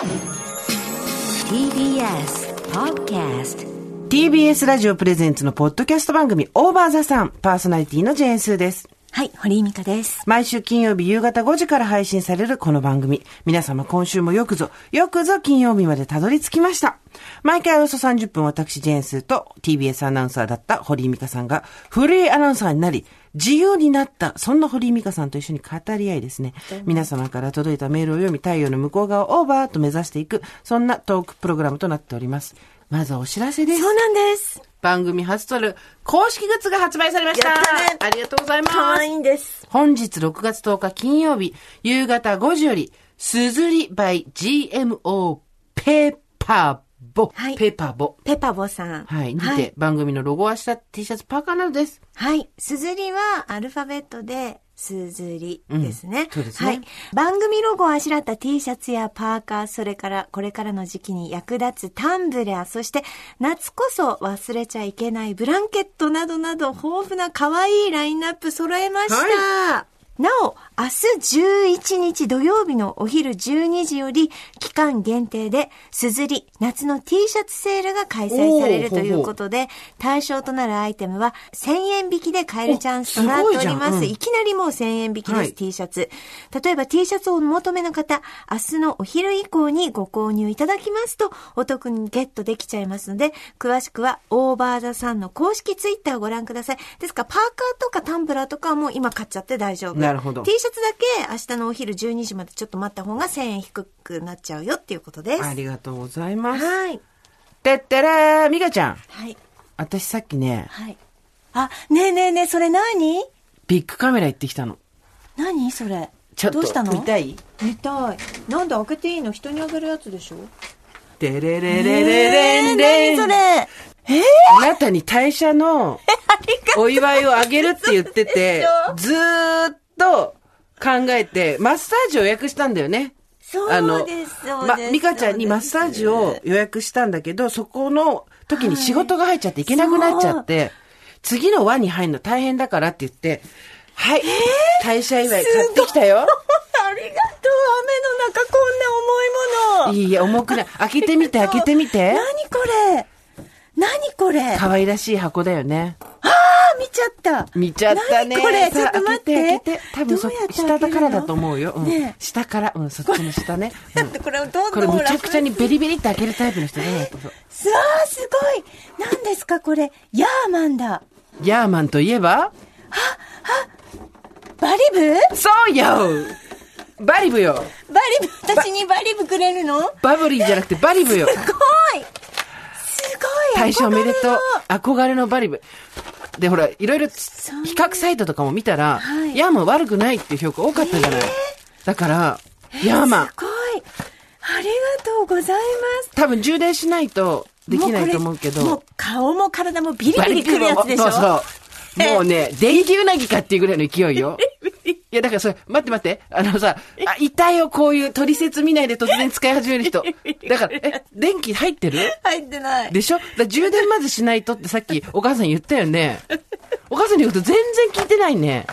TBS Podcast TBS ラジオプレゼンツのポッドキャスト番組オーバーザさんパーソナリティのジェーンスーです。はい、堀井美香です。毎週金曜日夕方5時から配信されるこの番組。皆様今週もよくぞ、よくぞ金曜日までたどり着きました。毎回およそ30分私ジェーンスーと TBS アナウンサーだった堀井美香さんがフリーアナウンサーになり、自由になった、そんな堀井美香さんと一緒に語り合いですね。皆様から届いたメールを読み太陽の向こう側をオーバーと目指していく、そんなトークプログラムとなっております。まずはお知らせです。そうなんです。番組初とる公式グッズが発売されました。やったねありがとうございます。可愛いんです。本日6月10日金曜日、夕方5時より、すずり by GMO ペーパーボ。はいペーパーボ。ペパボさん。はい。にて、はい。番組のロゴをした T シャツ、パーカーなどです。はい。すずりはアルファベットで、すずりですね。うんそうですねはい。番組ロゴをあしらった T シャツやパーカー、それからこれからの時期に役立つタンブラー、そして夏こそ忘れちゃいけないブランケットなどなど豊富な可愛いラインナップ揃えました。はなお、明日11日土曜日のお昼12時より、期間限定で、すずり夏の T シャツセールが開催されるということで、対象となるアイテムは1000円引きで買えるチャンスとなっております。じゃんうんいきなりもう1000円引きです、はい T シャツ。例えば T シャツをお求めの方、明日のお昼以降にご購入いただきますと、お得にゲットできちゃいますので、詳しくはオーバーザさんの公式ツイッターをご覧ください。ですから、パーカーとかタンブラーとかはもう今買っちゃって大丈夫。なるほど T シャツだけ明日のお昼12時までちょっと待った方が1000円低くなっちゃうよっていうことです。ありがとうございます。はい。てってれー、みかちゃん。はい。私さっきね、はい。あ、ねえねえねえ、それ何？ビッグカメラ行ってきたの。何？それ。ちょっとどうしたの？見たい？見たい。なんで開けていいの？人にあげるやつでしょ？てれれれれれんれん。えー何それ？えあなたに退社の お祝いをあげるって言ってて、ずーっと考えて、マッサージを予約したんだよね。そうあのですそうま、ですミカちゃんにマッサージを予約したんだけど、そこの時に仕事が入っちゃって行けなくなっちゃって、次の輪に入るの大変だからって言って、はい、退社祝い買ってきたよ。ありがとう。雨の中こんな重いもの。いいえ、重くない。開けてみて、開けてみて。何これ？何これ？あ可愛らしい箱だよね。ー、見ちゃった。見ちゃったね。何これ？ちょさあっと待って。開けて。多分そどうやって開けるの？下からだと思うよ。うん下から、うん、そっちの下ね。うんだってこれどんどんこれむちゃくちゃにベリベリって開けるタイプの人だよ。そうすわー、すごい。何ですかこれ？ヤーマンだ。ヤーマンといえば？バリブ？そうよバリブよバリブ、私にバリブくれるの？すバブリーじゃなくてバリブよすごい大賞おめでとう憧れのバリブ。で、ほら、いろいろ比較サイトとかも見たら、はいヤーマン悪くないっていう評価多かったじゃない。だから、ヤーマンす。ごいありがとうございます。多分充電しないとできないと思うけど。もう顔も体もビリビリくるやつでしょそうそう。もうね、電気うなぎかっていうぐらいの勢いよ。いや、だからそれ、待って待って。あのさ、あ、いたよ、こういう取説見ないで突然使い始める人。だから、え、電気入ってる？入ってない。でしょ？だ充電まずしないとってさっきお母さん言ったよね。お母さんの言うこと全然聞いてないね。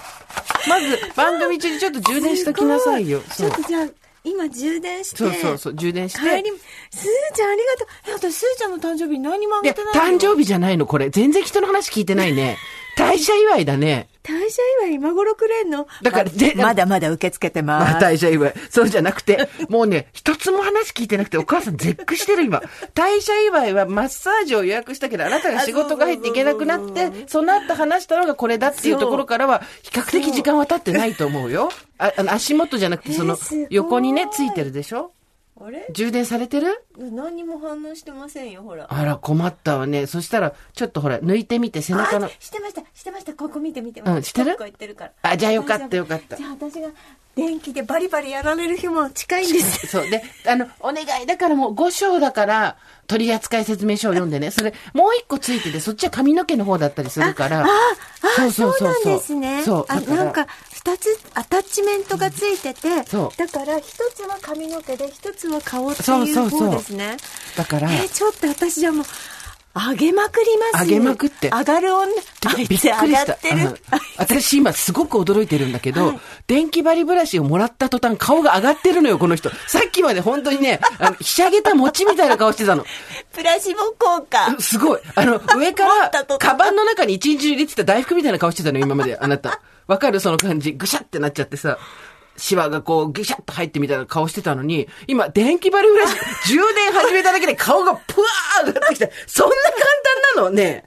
まず、番組中にちょっと充電しときなさいよ。ちょっ。とじゃあ、今充電して。そうそうそう、充電して。帰り、すーちゃんありがとう。え、私すーちゃんの誕生日何もあげてないの？誕生日じゃないの、これ。全然人の話聞いてないね。退社祝いだね。退社祝い今頃くれんの？だからでまだまだ受け付けてまあ、ます。退社祝い。そうじゃなくて、もうね、一つも話聞いてなくて、お母さん絶句してる今。退社祝いはマッサージを予約したけど、あなたが仕事が入っていけなくなって、その後話したのがこれだっていうところからは、比較的時間は経ってないと思うよ。ああの足元じゃなくて、その横にね、ついてるでしょ？あれ？充電されてる？何にも反応してませんよ、ほら。あら、困ったわね。そしたら、ちょっとほら、抜いてみて、背中のあ。してました、してました。ここ見て見て。うんしてる？ここ言ってるから。あじゃあよかったよかったじゃあ私が電気でバリバリやられる日も近いんです。そう。で、あの、お願いだからもう5章だから、取扱説明書を読んでね。それ、もう一個ついてて、そっちは髪の毛の方だったりするから。あ、あ、そうなんですね。そう。あ、なんか、二つアタッチメントがついてて、そうだから一つは髪の毛で一つは顔ってそういうそうそう方ですね。だから、えーちょっと私じゃもう、上げまくります上げまくって上がる女。びっくりした。私今すごく驚いてるんだけど、電気針ブラシをもらった途端顔が上がってるのよ、この人。さっきまで本当にね、あの、ひしゃげた餅みたいな顔してたの。プラシボ効果。すごい。あの、上から、カバンの中に一日中入れてた大福みたいな顔してたのよ、今まで、あなた。わかる？その感じ。ぐしゃってなっちゃってさ。シワがこう、ぐしゃっと入ってみたいな顔してたのに、今、電気針ブラシ、充電始めただけで顔がプワー上がってきて、そんな簡単なの？ね。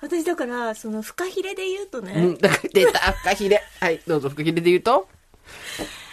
私だから、その、フカヒレで言うとね、うん、だから出た、フカヒレ。はい、どうぞ、フカヒレで言うと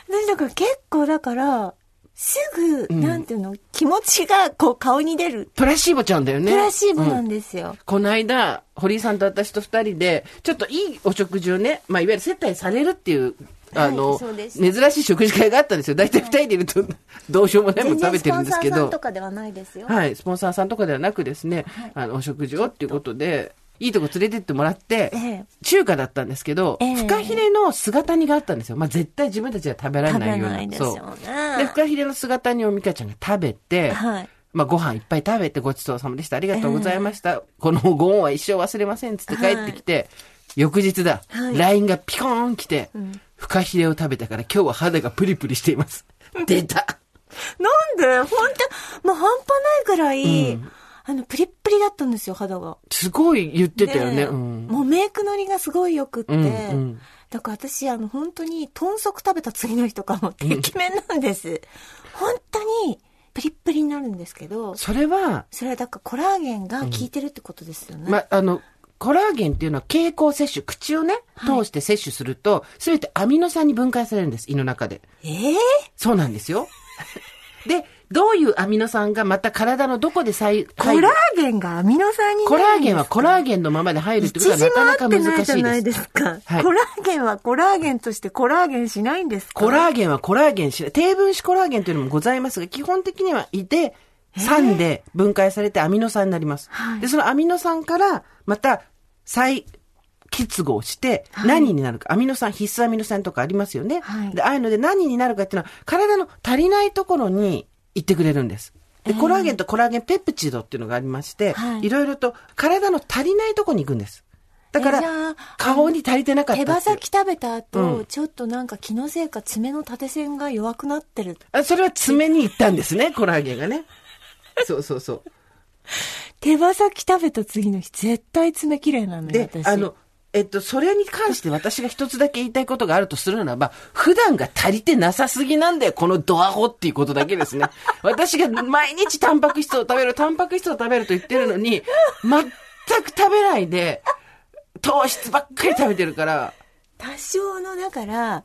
私だから結構だから、すぐ、なんていうの、気持ちがこう顔に出る。プラシーボちゃんだよね。プラシーボなうんんですよ。この間、堀井さんと私と二人で、ちょっといいお食事をね、まあ、いわゆる接待されるっていう、あの、珍しい食事会があったんですよ。大体二人でいると、どうしようもないもの食べてるスポンサーんですけど。さんとかではないですよ。はい、スポンサーさんとかではなくですね、あの、お食事をっていうことで、いいとこ連れてってもらって、ええ中華だったんですけど、ええフカヒレの姿煮があったんですよ。まあ、絶対自分たちは食べられないような。ないですよそう。で、ねフ。カヒレの姿煮をミカちゃんが食べて、はい。まあ、ご飯いっぱい食べてごちそうさまでした。ありがとうございました。このご恩は一生忘れません。つって帰ってきて、翌日だ。はい LINE がピコーン来て、フカヒレを食べたから今日は肌がプリプリしています。出た。なんで？本当？もう半端ないぐらい、あの、プリップリだったんですよ、肌が。すごい言ってたよね。でうん。もうメイクのりがすごい良くって、うんうんだから私、あの、本当に、豚足食べた次の日とかも、てきめんなんです。本当に、プリップリになるんですけど、それは、それはだからコラーゲンが効いてるってことですよね。まあ、あの、コラーゲンっていうのは経口摂取、口をね、通して摂取すると、すべてアミノ酸に分解されるんです、胃の中で。ええそうなんですよ。で、どういうアミノ酸がまた体のどこで再、コラーゲンがアミノ酸になコラーゲンはコラーゲンのままで入るってことはなかなか難しいで。じゃないですすか。はいコラーゲンはコラーゲンとしてコラーゲンしないんですか？コラーゲンはコラーゲンしない。低分子コラーゲンというのもございますが、基本的には胃で、酸で分解されてアミノ酸になります。はいで、そのアミノ酸から、また、再結合して、何になるか。アミノ酸、必須アミノ酸とかありますよね。はいで、ああいうので何になるかっていうのは、体の足りないところに行ってくれるんです。で、コラーゲンとコラーゲンペプチドっていうのがありまして、はいいろいろと体の足りないところに行くんです。だから顔に足りてなかった手羽先食べた後、うんちょっとなんか気のせいか爪の縦線が弱くなってる。あそれは爪に行ったんですね、コラーゲンがね。そうそうそう。手羽先食べた次の日、絶対爪綺麗なのよ、で、私。あの、えっと、それに関して私が一つだけ言いたいことがあるとするならば、普段が足りてなさすぎなんだよ、このドアホっていうことだけですね。私が毎日タンパク質を食べる、タンパク質を食べると言ってるのに、全く食べないで、糖質ばっかり食べてるから、多少の、だから、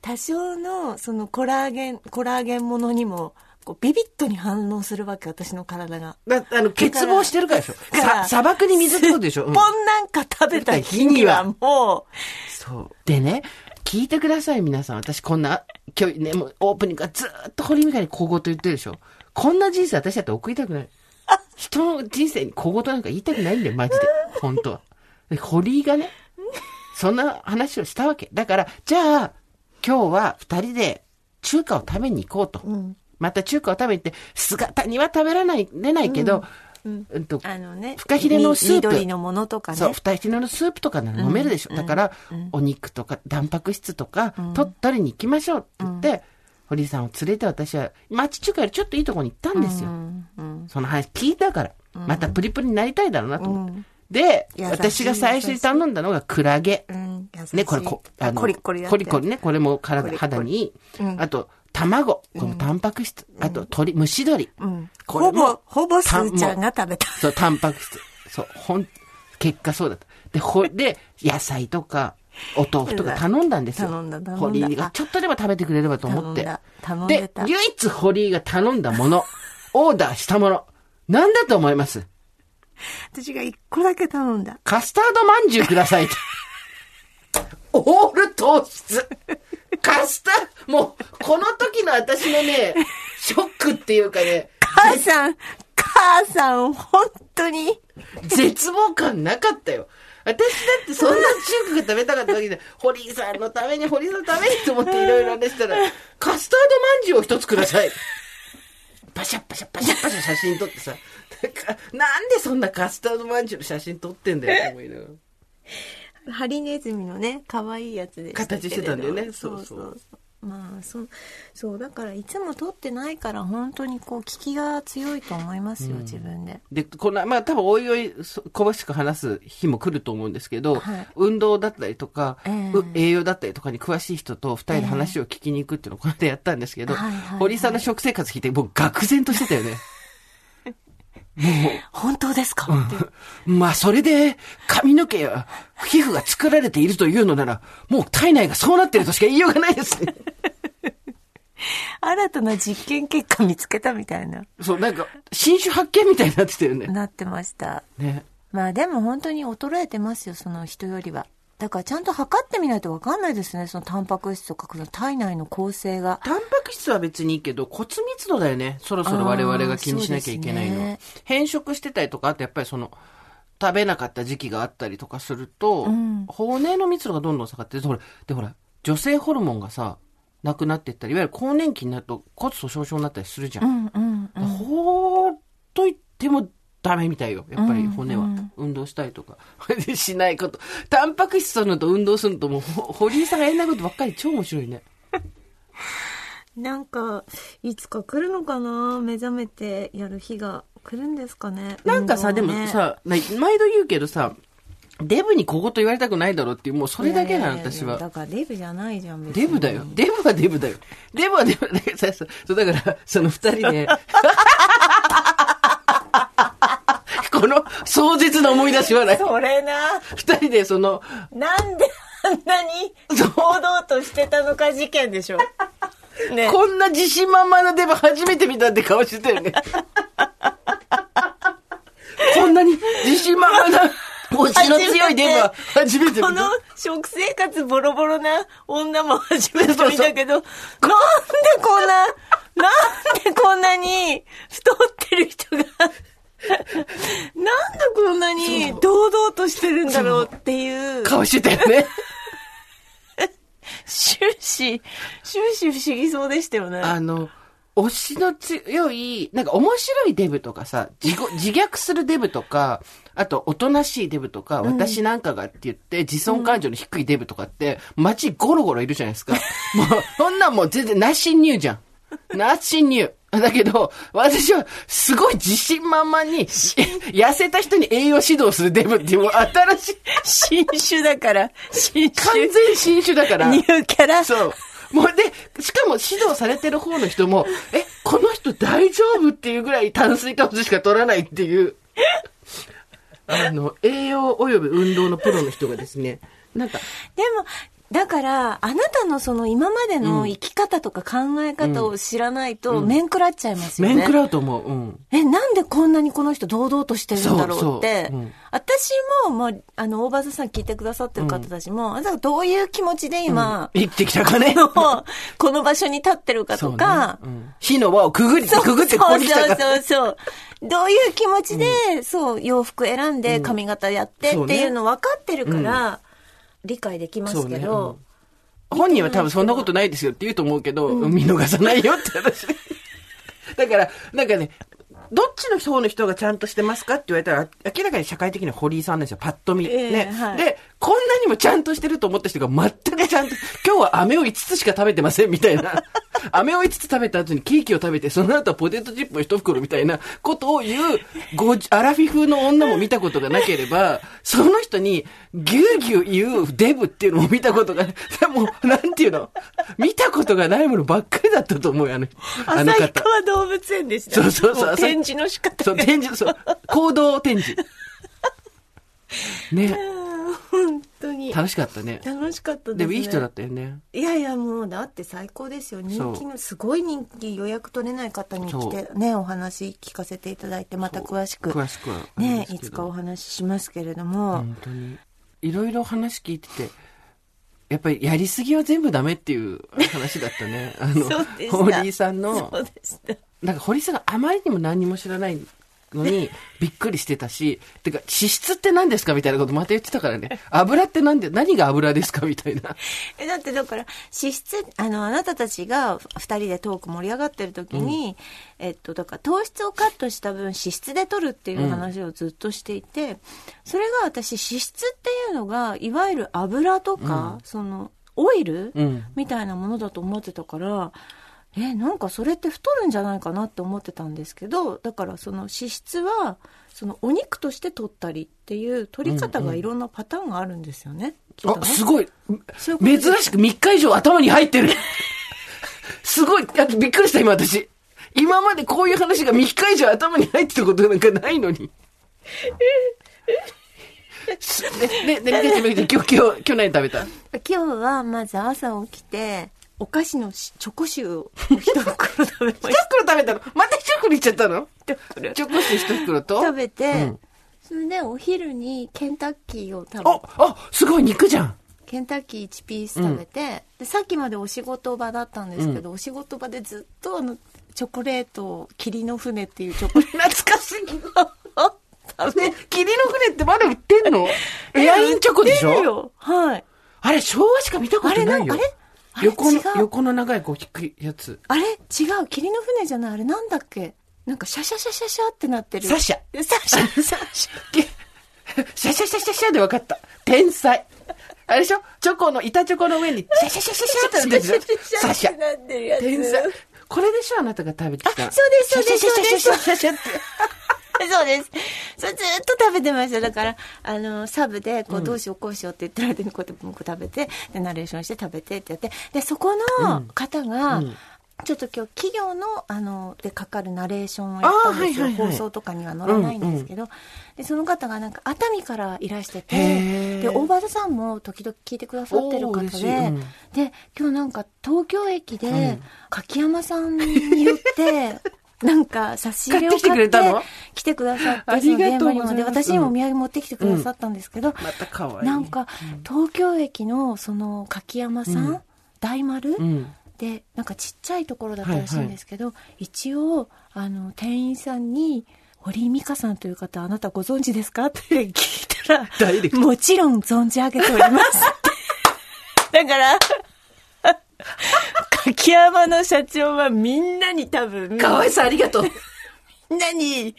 多少の、そのコラーゲン、コラーゲンものにも、こうビビッとに反応するわけ、私の体が。だあの、欠乏してるからでしょ。さ砂漠に水ってことでしょ？うんポンなんか食べた日にはもそう。でね、聞いてください、皆さん。私こんな、今日ね、もうオープニングからずーっと堀みかに小言言ってるでしょ？こんな人生私だって送りたくない。人の人生に小言なんか言いたくないんだよ、マジで。本当は。で堀井がね、そんな話をしたわけ。だから、じゃあ、今日は二人で中華を食べに行こうと。また中華を食べに行って、姿には食べらない、出ないけど、うんとう、あのね、フカヒレのスープ。み緑のものとかね。そう、二人のスープとかなら飲めるでしょ。だから、お肉とか、タンパク質とか、と取りに行きましょうって言って、堀井さんを連れて私は、町中華よりちょっといいとこに行ったんですよ。その話聞いたから、またプリプリになりたいだろうなと思って。で、私が最初に頼んだのがクラゲ。ね、これこ、あコリコリコリコリね、これも体、肌にいい。あと、卵、このタンパク質、あと鳥、蒸し鶏。ほぼ、ほぼスたーちゃんが食べた。そう、タンパク質。そう、ほん、結果そうだった。で、ほ、で、野菜とか、お豆腐とか頼んだんですよ。頼んだ頼んだ堀井がちょっとでも食べてくれればと思って。頼んででた、唯一堀井が頼んだもの、オーダーしたもの、なんだと思います？私が一個だけ頼んだ。カスタードまんじゅうくださいと。オール糖質。カスタもう、この時の私のね、ショックっていうかね、母さん、母さん、本当に。絶望感なかったよ。私だってそんな中華が食べたかったわけで、堀井さんのために、堀井さんのためにと思っていろいろでしたら、カスタードまんじゅうを一つください。パシャッパシャッパシャッパシャ写真撮ってさ、なんかなんでそんなカスタードまんじゅうの写真撮ってんだよと思いながら。ハリネズミのね、可愛いやつでし形してたんだよね。そそう。うそうそう。まあ、そう、そう、だからいつも撮ってないから、本当にこう、聞きが強いと思いますよ、自分で。で、この、まあ多分おいおい、そ小ばしく話す日も来ると思うんですけど、はい。運動だったりとか、ええ。う栄養だったりとかに詳しい人と二人で話を聞きに行くっていうのをこの間やったんですけど、はいはいはい。堀井さんの食生活聞いて、僕、愕然としてたよね。本当ですか、ってまあ、それで、髪の毛や皮膚が作られているというのなら、もう体内がそうなってるとしか言いようがないですね。新たな実験結果見つけたみたいな、そう、なんか、新種発見みたいになってたよね。なってました。ね。まあでも本当に衰えてますよ、その人よりは。だからちゃんと測ってみないと分かんないですね、そのタンパク質とか、体内の構成が。タンパク質は別にいいけど、骨密度だよね。そろそろ我々が気にしなきゃいけないの。ね変色してたりとか、あとやっぱりその、食べなかった時期があったりとかすると、ん骨の密度がどんどん下がって、ほら、でほら、女性ホルモンがさ、なくなっていったり、いわゆる更年期になると骨粗鬆症になったりするじゃ。うんんうんうん。ほーっといってもダメみたいよ。やっぱりうん骨は。うん運動したいとか。しないこと。タンパク質取るのと運動するのともう、ほ堀井さんがやんないことばっかり超面白いね。なんか、いつか来るのかな？目覚めてやる日が来るんですかね？なんかさ、ね、もさ、な毎度言うけどさ、デブに小言言われたくないだろうっていう、もうそれだけなの、私は。だからデブじゃないじゃん、デブだよ。デブはデブだよ。デブはデブだよ。そうだから、その二人で、この壮絶な思い出しはない。それな。二人でその、なんであんなに堂々としてたのか事件でしょ。ね。こんな自信満々なデブ初めて見たって顔してたよね。こんなに自信満々な、推しの強いデブは初めて見た。この食生活ボロボロな女も初めて見たけど、なんでこんな、なんでこんなに太ってる人が、なんでこんなに堂々としてるんだろうっていう、顔してたよね。終始、終始不思議そうでしたよね。あの、推しの強い、なんか面白いデブとかさ、自己 自虐するデブとか、あと、おとなしいデブとか、私なんかがって言って、自尊感情の低いデブとかって、街ゴロゴロいるじゃないですか。もう、そんなんもう全然なしニューじゃん。なしニュー。だけど、私はすごい自信満々に、痩せた人に栄養指導するデブっていうもう新しい、新種だから、新完種。全新種だから。ニューキャラ。そう。もうで、しかも指導されてる方の人も、え、この人大丈夫っていうぐらい炭水化物しか取らないっていう、あの、栄養及び運動のプロの人がですね、なんか、でも、だから、あなたのその今までの生き方とか考え方を知らないと、面食らっちゃいますよね。面食らうと思う。うん。え、なんでこんなにこの人堂々としてるんだろうって。そうそう。うん。私も、まあ、あの、大場さん聞いてくださってる方たちも、あなたがどういう気持ちで今、生きてきたかね。のこの場所に立ってるかとか、ね。うん。火の輪をくぐり、くぐってここに来たそう。そうそう。どういう気持ちで、そう、洋服選んで髪型やってっていうの分かってるから、理解できますけど、ね本人は多分そんなことないですよって言うと思うけど、見逃さないよって話。だから、なんかね、どっちの方の人がちゃんとしてますかって言われたら、明らかに社会的には堀井さんですよ、パッと見。ええね、はい。で、こんなにもちゃんとしてると思った人が全くちゃんと、今日は飴を5つしか食べてませんみたいな。飴を5つ食べた後にケーキを食べて、その後はポテトチップを一袋みたいなことを言う、ごアラフィフの女も見たことがなければ、その人にギューギュー言うデブっていうのも見たことが、でも、なんていうの？見たことがないものばっかりだったと思うよ、あの、あの。川動物園でした。そうそうそうも展示の仕方そう、展示、そう、行動展示。ね、本当に。楽しかったね。楽しかったです、ね。でもいい人だったよね。いやいや、もうだって最高ですよ。人気の、すごい人気予約取れない方に来てね、お話聞かせていただいて、また詳しく。詳しくねいつかお話ししますけれども。本当に。いろいろ話聞いてて、やっぱりやりすぎは全部ダメっていう話だったね。あの 堀井さんのそ、うでした。なんか堀井さんがあまりにも何にも知らないのにびっくりしてたし、てか、脂質って何ですか？みたいなことまた言ってたからね。油って何で、何が油ですか？みたいな。え、だってだから、脂質、あの、あなたたちが二人でトーク盛り上がってる時に、えっと、だから糖質をカットした分脂質で取るっていう話をずっとしていて、それが私脂質っていうのが、いわゆる油とか、その、オイル、うん。みたいなものだと思ってたから、え、なんかそれって太るんじゃないかなって思ってたんですけど、だからその脂質は、そのお肉として取ったりっていう取り方がいろんなパターンがあるんですよね。きっとあ、ねすごい。珍しく3日以上頭に入ってる。すごい。あびっくりした、今私。今までこういう話が3日以上頭に入ってたことなんかないのに。すで、で、で、で、で、で、今日、今日、今日何食べた今日はまず朝起きて、お菓子のしチョコシューを一袋食べま一し袋食べたの？また一袋いっちゃったの？た。チョコシ一袋と？食べて、うん。それでお昼にケンタッキーを食べあ、あ、すごい肉じゃん。ケンタッキー1ピース食べて、でさっきまでお仕事場だったんですけど、お仕事場でずっとあのチョコレートを霧の船っていうチョコレー懐かしい。ね、霧の船ってまだ売ってんの？エアインチョコでしょ？はい。あれ、昭和しか見たことないよ。あれなあれあれ？横の横の長いこう、引くやつ。あれ？違う霧の船じゃない？あれなんだっけ？なんかシャシャシャシャシャってなってるサシャ。サシャサ シャシャシャシャシャシャで分かった。天才。あれでしょ？チョコの、板チョコの上に、シャシャシャシャシャってなってるでしょ？サシャ。なってるやつ天才。これでしょ？あなたが食べてきた。あそうですそうですシャシャシャシャシャシャって。そうです。それずっと食べてました。だから、あの、サブで、こう、どうしようこうしようって言ってる間にこうやって、食べて、で、ナレーションして食べてってやって、で、そこの方が、ちょっと今日企業の、あの、でかかるナレーションをやったんですよ。はいはいはい放送とかには載らないんですけど、で、その方がなんか熱海からいらしてへて、ー。で、大場田さんも時々聞いてくださってる方で、うん。で、今日なんか東京駅で、柿山さんによって、なんか差し入れを買買って来てくださって、その現場にもで、私にもお土産持ってきてくださったんですけど、また可愛い。なんか、東京駅のその柿山さん、大丸、うん。でなんかちっちゃいところだったらしいんですけど、一応あの店員さんに「堀井美香さんという方あなたご存知ですか?」って聞いたらもちろん存じ上げております」だから 柿山の社長はみんなに多分かわいさありがとう。みんなに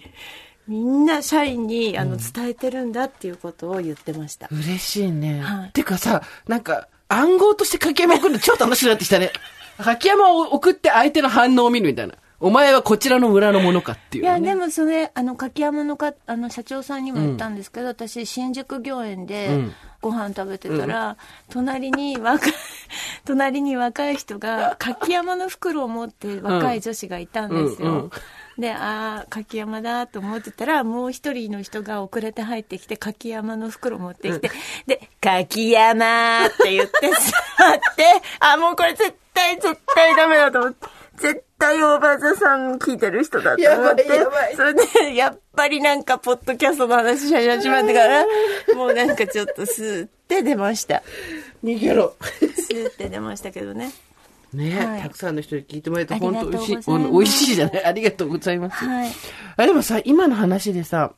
みんな社員にあの伝えてるんだっていうことを言ってました、嬉しいね。はいてかさ、なんか、暗号として柿山送るの超楽しくなってきたね。柿山を送って相手の反応を見るみたいな。お前はこちらの村のものかっていう、ね。いや、でもそれ、あの、柿山のか、あの、社長さんにも言ったんですけど、私、新宿御苑でうんご飯食べてたら、隣に若い、隣に若い人が、柿山の袋を持って若い女子がいたんですよ。うんうんで、ああ、柿山だと思ってたら、もう一人の人が遅れて入ってきて、柿山の袋持ってきて、で、柿山って言って座って、あ、もうこれ絶対、絶対ダメだと思って。絶対大場座さん聞いてる人だと思って。それで、やっぱりなんか、ポッドキャストの話し始まってから、もうなんかちょっとスーって出ました。逃げろ。スーって出ましたけどね。ね、はいたくさんの人に聞いてもらえて本当美味しい。美味しいじゃないありがとうございます。はい。あでもさ、今の話でさ、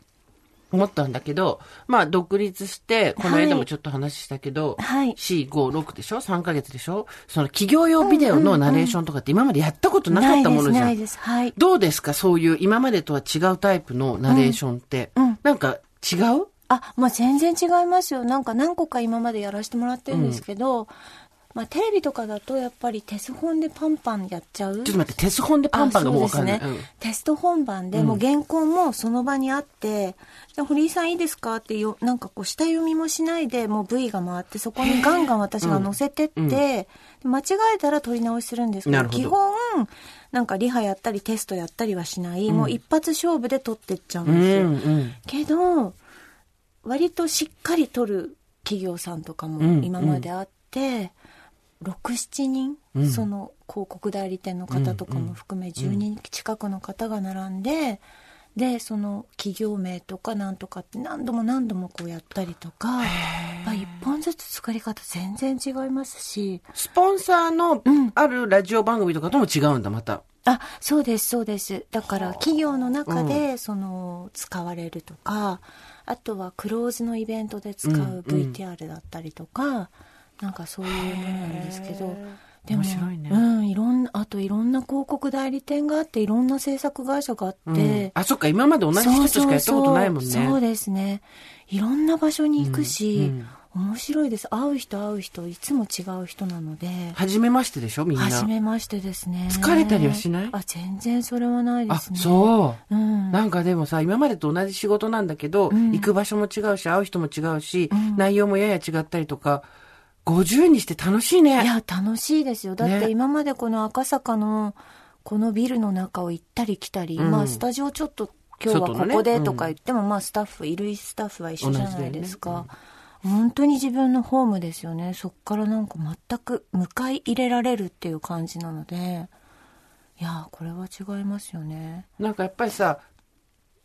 思ったんだけど、まあ、独立して、この間もちょっと話したけど、はい4、5、6でしょ ?3 ヶ月でしょ？その企業用ビデオのナレーションとかって今までやったことなかったものじゃん。ないです、ないです。はい。どうですか？そういう今までとは違うタイプのナレーションって。うんうんなんか違う？あ、まあ、全然違いますよ。なんか何個か今までやらせてもらってるんですけど、まあ、テレビとかだとやっぱりテス本でパンパンやっちゃう。ちょっと待って、テス本でパンパンがもうわかんない。あそうですねテスト本番でもう原稿もその場にあって、で堀井さんいいですか？ってよなんかこう下読みもしないでもう V が回ってそこにガンガン私が載せてって、うん。で間違えたら取り直しするんですけどど。基本なんかリハやったりテストやったりはしない、もう一発勝負で取ってっちゃうんうん、ですよ。うん。けど割としっかり取る企業さんとかうんも今まであって、67人、うん。その広告代理店の方とかも含め10人近くの方が並んで、でその企業名とかなんとかって何度も何度もこうやったりとかやっぱ一本ずつ作り方全然違いますし。スポンサーのうん。あるラジオ番組とかとも違うんだ、また。あ、そうです、そうです。だから企業の中で、その、使われるとか、あとはクローズのイベントで使う VTR だったりとか、なんかそういうものなんですけど、でも、面白いねうん、いろんな、あといろんな広告代理店があって、いろんな制作会社があって、うんあ、そっか、今まで同じ人としかやったことないもんね。そうそうそうですね。いろんな場所に行くし、うんうん面白いです。会う人会う人、いつも違う人なので。初めましてでしょ、みんな。初めましてですね。疲れたりはしない？あ、全然それはないであ、すね。そう。うん。なんかでもさ、今までと同じ仕事なんだけど、ん行く場所も違うし、会う人も違うし、ん内容もやや違ったりとか、50にして楽しいね。いや、楽しいですよ。だってね今までこの赤坂の、このビルの中を行ったり来たり、うんまあスタジオちょっと今日はここでとか言っても、まあスタッフ、いるスタッフは一緒じゃないですか。本当に自分のホームですよね。そっからなんか全く迎え入れられるっていう感じなので、いやー、これは違いますよね。なんかやっぱりさ、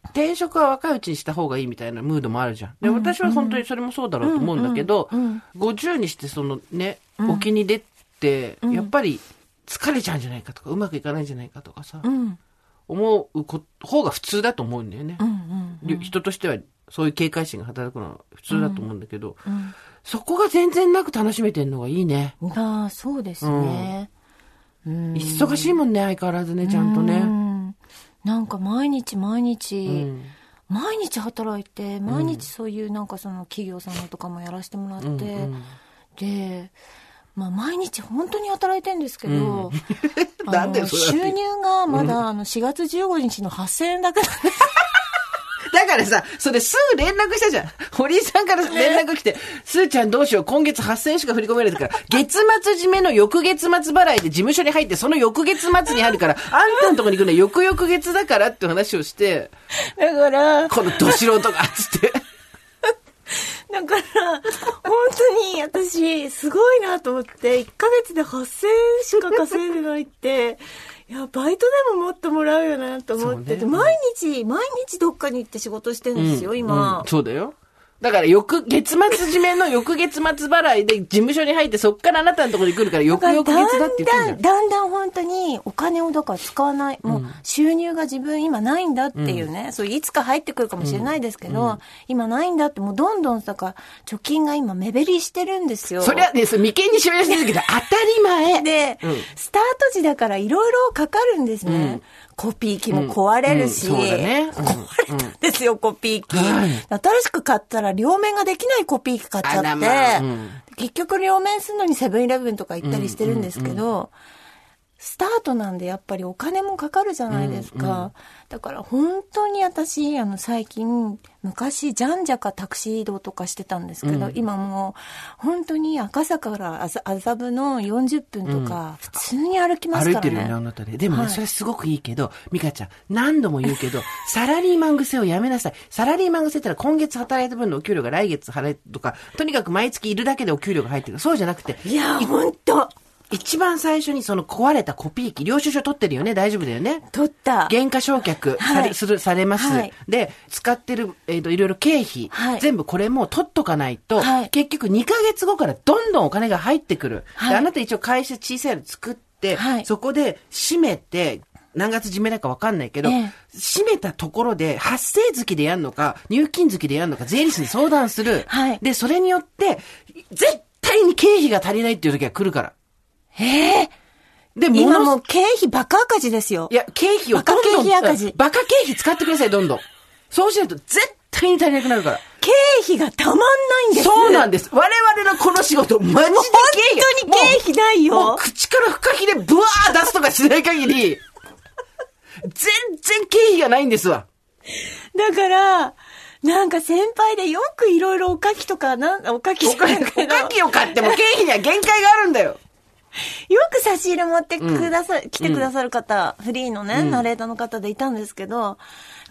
転職は若いうちにした方がいいみたいなムードもあるじゃん。で、私は本当にそれもそうだろうと思うんだけど、うんうんうん50にしてそのね、沖に出て、やっぱり疲れちゃうんじゃないかとか、うまくいかないんじゃないかとかさ、うん。思うこ方が普通だと思うんだよね。うんうん。人としてはそういう警戒心が働くのは普通だと思うんだけど、うんそこが全然なく楽しめてんのがいいね。ああ、そうですね。うん忙しいもんね、相変わらずね、ちゃんとうね。んなんか毎日毎日、うん。毎日働いて毎日そういうなんかその企業さんのとかもやらせてもらって、うんうんで、まあ、毎日本当に働いてんですけど、あのなん収入がまだあの4月15日の8000円だけなんですだからさ、それすぐ連絡したじゃん。堀井さんから連絡来て、すーちゃんどうしよう、今月8000円しか振り込めないから、月末締めの翌月末払いで事務所に入って、その翌月末に入るから、あんたのとこに行くのは翌々月だからって話をして、だから、このど素人が、つって。だから、本当に私、すごいなと思って、1ヶ月で8000円しか稼いでないって、いや、バイトでももっともらうよなと思ってて、ね毎日、毎日どっかに行って仕事してるんですよ、今。うんそうだよ。だから、翌、月末締めの翌月末払いで事務所に入って、そっからあなたのところに来るから、翌々月だって言ってん。だんだん、だんだん本当にお金をだから使わない、もう収入が自分今ないんだっていうね、そういつか入ってくるかもしれないですけど、今ないんだってもうどんどんだから貯金が今目減りしてるんですよ。そりゃね、それ眉間にしめ出してるけど、当たり前。で、うんスタート時だからいろいろかかるんですね。コピー機も壊れるし、うん。そうだね。うん。壊れたんですよ、コピー機。はい。新しく買ったら両面ができないコピー機買っちゃって、まあうん。結局両面するのにセブンイレブンとか行ったりしてるんですけど、スタートなんでやっぱりお金もかかるじゃないですか。だから本当に私、あの最近、昔ジャンジャカタクシー移動とかしてたんですけど、今もう本当に赤坂から麻麻布の40分とか、普通に歩きますからね。歩いてるよね、あなたで。でもね、はいそれすごくいいけど、ミカちゃん、何度も言うけど、サラリーマン癖をやめなさい。サラリーマン癖ってのは今月働いた分のお給料が来月払えとか、とにかく毎月いるだけでお給料が入ってる。そうじゃなくて、いや、本当一番最初にその壊れたコピー機、領収書取ってるよね？大丈夫だよね？取った。原価償却され,、はいするされます、はい。で、使ってる、えっ、と、いろいろ経費、はい。全部これも取っとかないと、はい。結局2ヶ月後からどんどんお金が入ってくる。はい。であなた一応会社小さいの作って、はい。そこで閉めて、何月締めだかわかんないけど、ええ。閉めたところで発生月でやるのか、入金月でやるのか、税理士に相談する。はい。で、それによって、絶対に経費が足りないっていう時が来るから。ええで、今のもう経費バカ赤字ですよ。いや、経費をバカどんどん経費赤字バカ経費使ってください、どんどん。そうしないと絶対に足りなくなるから。経費がたまんないんです。そうなんです。我々のこの仕事、マジで経費本当に経費ないよもう口からフカヒレブワー出すとかしない限り、全然経費がないんですわ。だから、なんか先輩でよくいろいろおかきとか、なんおかきおかきを買っても経費には限界があるんだよ。差し入れ持ってくださ、来てくださる方、フリーのね、ナレーターの方でいたんですけど、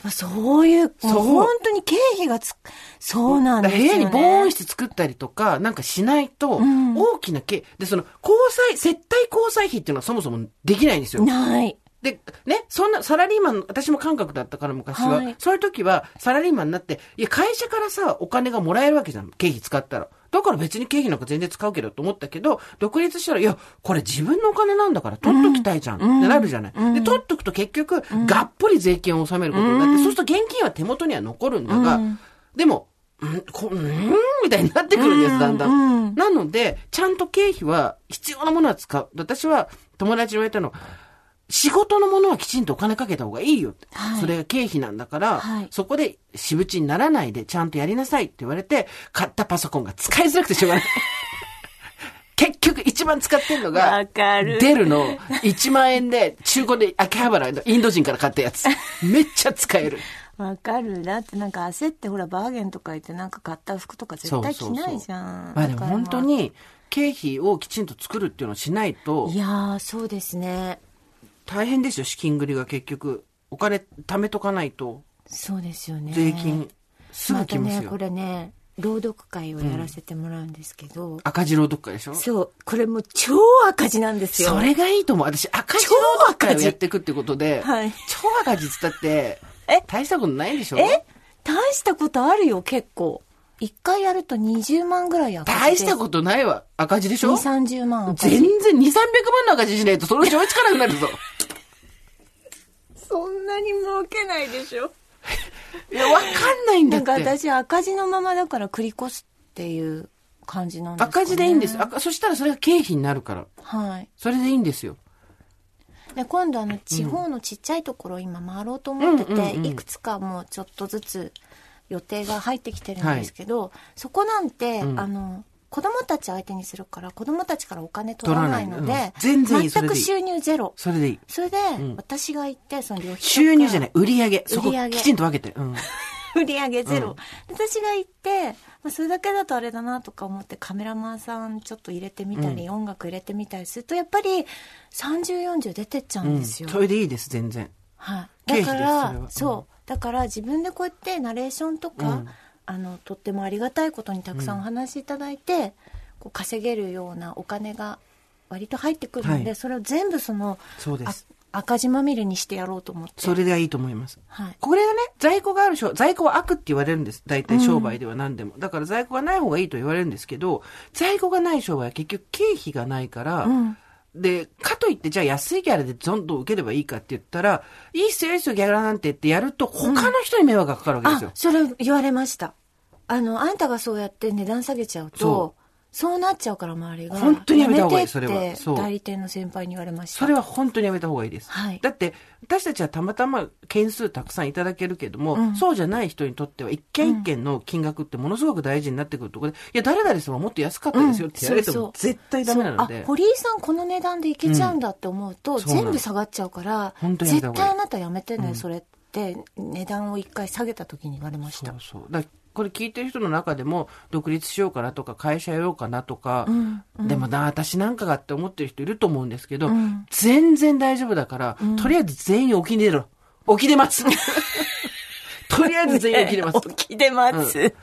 そういう、そう本当に経費がつ、そうなんですよ、ね。部屋に防音室作ったりとか、なんかしないと、ん大きな経、で、その、交際、接待交際費っていうのはそもそもできないんですよ。ない。で、ね、そんな、サラリーマン、私も感覚だったから昔は、はいそういう時は、サラリーマンになって、いや、会社からさ、お金がもらえるわけじゃん。経費使ったら。だから別に経費なんか全然使うけどと思ったけど、独立したら、いや、これ自分のお金なんだから取っときたいじゃん。ってなるじゃない。で、取っとくと結局、がっぽり税金を納めることになって、そうすると現金は手元には残るんだが、でも、んこうんみたいになってくるんです、だんだん。なので、ちゃんと経費は必要なものは使う。私は友達に言われたの、仕事のものはきちんとお金かけた方がいいよって。はいそれが経費なんだから、はいそこで私物にならないでちゃんとやりなさいって言われて、買ったパソコンが使いづらくてしょうがない。結局一番使ってんのがわ、かるデルの1万円で中古で秋葉原のインド人から買ったやつ。めっちゃ使える。わかる。だってなんか焦ってほらバーゲンとか言ってなんか買った服とか絶対着ないじゃん。まあでも本当に経費をきちんと作るっていうのをしないといやー、そうですね。大変ですよ、資金繰りが結局。お金貯めとかないとそうですよね。税金すぐ来ますよ。ね、これね、朗読会をやらせてもらうんですけど、赤字朗読会でしょ？そう、これもう超赤字なんですよ。それがいいと思う。私、赤字朗読会をやっていくってことで、はい超赤字っつったってえ、大したことないでしょ？え？大したことあるよ、結構。一回やると20万ぐらい赤字。大したことないわ。赤字でしょ？2、30万赤字。全然2、300万の赤字しないとそのうち追いつかなくなるぞ。そんなに儲けないでしょ。いや、わかんないんだって。なんか私赤字のままだから繰り越すっていう感じなんですか、ね、赤字でいいんです。赤そしたらそれが経費になるから。はい。それでいいんですよ。で今度あの地方のちっちゃいところを今回ろうと思ってて、いくつかもうちょっとずつ予定が入ってきてるんですけど、そこなんて、うんあの子供たち相手にするから子供たちからお金取らないのでうん。全然いい。全く収入ゼロ。それでいい。それで、ん。私が行ってその収入じゃない、売り上げ。そこきちんと分けて。うん。売り上げゼロ、うん。私が行って、まあ、それだけだとあれだなとか思ってカメラマンさんちょっと入れてみたり、音楽入れてみたりするとやっぱり3040出てっちゃうんですよ、それでいいです、全然。はい、だからそう。だから自分でこうやってナレーションとか、うんあのとってもありがたいことにたくさんお話しいただいて、こう稼げるようなお金が割と入ってくるので、はいそれを全部そのあそうです。赤字まみれにしてやろうと思ってそれでいいと思います。はいこれはね、在庫がある商、在庫は悪って言われるんです。大体商売では何でも。だから在庫がない方がいいと言われるんですけど、在庫がない商売は結局経費がないから、うんで、かといって、じゃあ安いギャラでどんどん受ければいいかって言ったら、いいっすよ、いいっすよ、ギャラなんてってやると、他の人に迷惑がかかるわけですよ。あ。それ言われました。あのあんたがそうやって値段下げちゃうとそそうなっちゃうから周りが。本当にやめた方がいいそれは。そう。代理店の先輩に言われました。それは本当にやめた方がいいです。はい。だって、私たちはたまたま件数たくさんいただけるけども、うん。そうじゃない人にとっては一件一件の金額ってものすごく大事になってくるところで、いや、誰々さんはもっと安かったですよって言われてそうそう。も絶対ダメなのそう。であ。堀井さんこの値段でいけちゃうんだって思うと、全部下がっちゃうから絶対あなたやめてね、それって値段を一回下げた時に言われました。そうそう。だこれ聞いてる人の中でも、独立しようかなとか、会社やろうかなとか、でもな、私なんかがって思ってる人いると思うんですけど、ん全然大丈夫だから、とりあえず全員沖に出ろ。沖出 ます。とりあえず全員沖出ます。起き出ます、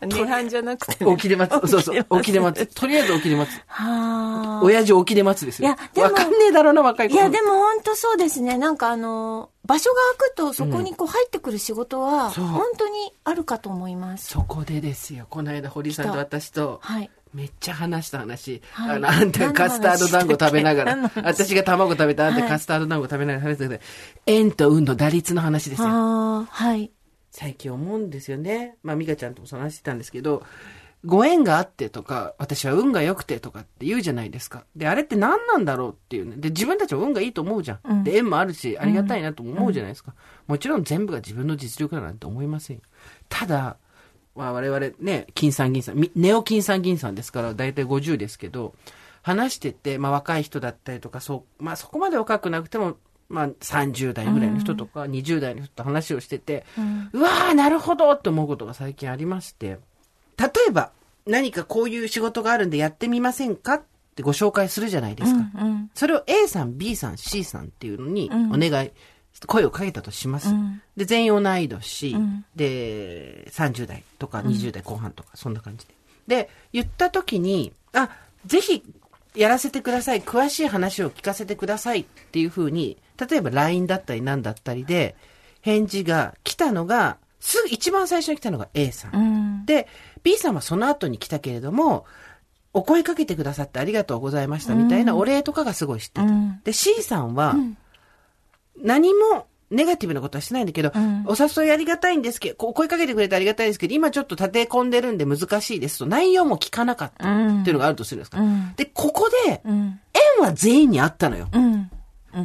値段じゃなくて、ね、沖出ます。そうそう。沖出ます。とりあえず沖出ます。はあ親父沖出ますですよ。いやでもわかんねえだろうな、若い子。いや、でも本当そうですね。なんかあの、場所が空くとそこにこう入ってくる仕事は、本当にあるかと思います。そこでですよ。この間、堀さんと私と、はい。めっちゃ話した話。はいあの、あんたがカスタード団子食べながら私が卵食べたあんたはいカスタード団子食べながら話してたけど、円と運の打率の話ですよ。はい。最近思うんですよね。まあ、美香ちゃんとも話してたんですけど、ご縁があってとか、私は運が良くてとかって言うじゃないですか。で、あれって何なんだろうっていうね。で、自分たちは運がいいと思うじゃん。うんで、縁もあるし、ありがたいなとも思うじゃないですか。もちろん全部が自分の実力だなんて思いませんよ。ただ、まあ、我々ね、金さん銀さん、みネオ金さん銀さんですから、だいたい50ですけど、話してて、まあ若い人だったりとか、そう、まあそこまで若くなくても、まあ30代ぐらいの人とか、20代の人と話をしてて、うわー、なるほどって思うことが最近ありまして、例えば、何かこういう仕事があるんでやってみませんかってご紹介するじゃないですか。うん。それを A さん、B さん、C さんっていうのにうんお願い、声をかけたとします。うんで、全員同い年、んで、30代とか20代後半とか、そんな感じで。で、言った時に、あ、ぜひやらせてください。詳しい話を聞かせてくださいっていうふうに、例えば LINE だったり何だったりで、返事が来たのが、すぐ一番最初に来たのが A さん。うん。で、B さんはその後に来たけれども、お声かけてくださってありがとうございましたみたいなお礼とかがすごい知ってた。うんで、C さんは、何もネガティブなことはしないんだけど、んお誘いありがたいんですけど、こう声かけてくれてありがたいですけど、今ちょっと立て込んでるんで難しいですと、内容も聞かなかったっていうのがあるとするんですか。うんで、ここで、うん。縁は全員にあったのよ。うん。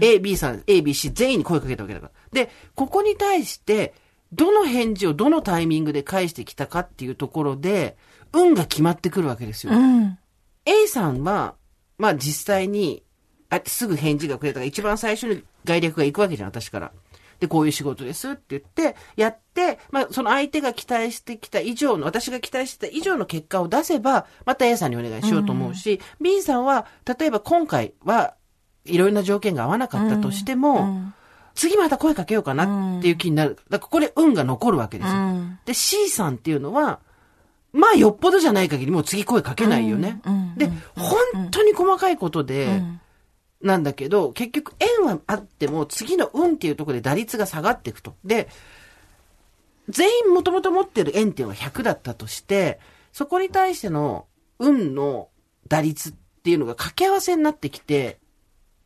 A、B さん、A、B、C 全員に声かけたわけだから。で、ここに対して、どの返事をどのタイミングで返してきたかっていうところで、運が決まってくるわけですよ。うん。A さんは、まあ実際に、あ、すぐ返事がくれたから、一番最初に概略が行くわけじゃん、私から。で、こういう仕事ですって言って、やって、まあその相手が期待してきた以上の、私が期待してた以上の結果を出せば、また A さんにお願いしようと思うし、B さんは、例えば今回はいろいろな条件が合わなかったとしても、次また声かけようかなっていう気になる。だからこれ運が残るわけですよ。うんで、C さんっていうのは、まあよっぽどじゃない限りもう次声かけないよね。で、本当に細かいことで、んなんだけど、結局縁はあっても次の運っていうところで打率が下がっていくと。で、全員もともと持ってる縁っていうのが100だったとして、そこに対しての運の打率っていうのが掛け合わせになってきて、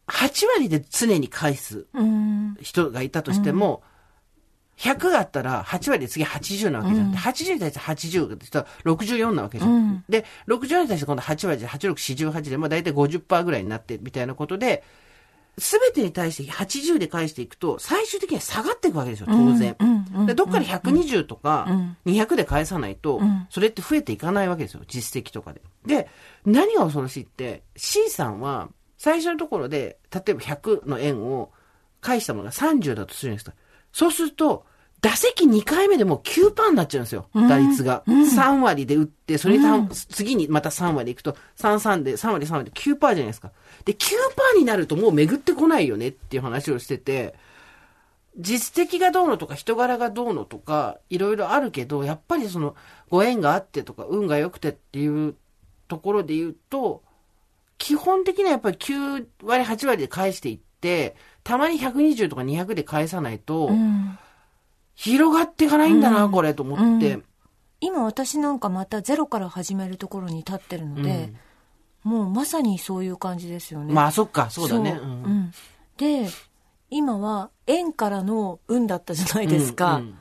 8割で常に返すうん。人がいたとしても、100があったら8割で次80なわけじゃん。で80に対して80がしたら64なわけじゃん。うんで、64に対して今度8割で86、48で、まあ大体50%ぐらいになってみたいなことで、すべてに対して80で返していくと、最終的には下がっていくわけですよ、当然。うんうんでどっかで120とかん200で返さないとん、それって増えていかないわけですよ、実績とかで。で、何が恐ろしいって、C さんは最初のところで、例えば100の円を返したものが30だとするんですか。そうすると、打席2回目でもう9%になっちゃうんですよ、打率が。3割で打って、それに単次にまた3割いくと、3、3で、3割、3割で9%じゃないですか。で、9%になるともう巡ってこないよねっていう話をしてて、実績がどうのとか人柄がどうのとか、いろいろあるけど、やっぱりその、ご縁があってとか、運が良くてっていうところで言うと、基本的にはやっぱり9割、8割で返していって、たまに120とか200で返さないと、うん。広がっていかないんだな、これ、と思って。今私なんかまたゼロから始めるところに立ってるので、もうまさにそういう感じですよね。まあ、そっか、そうだね。で、今は縁からの運だったじゃないですか。うんうん。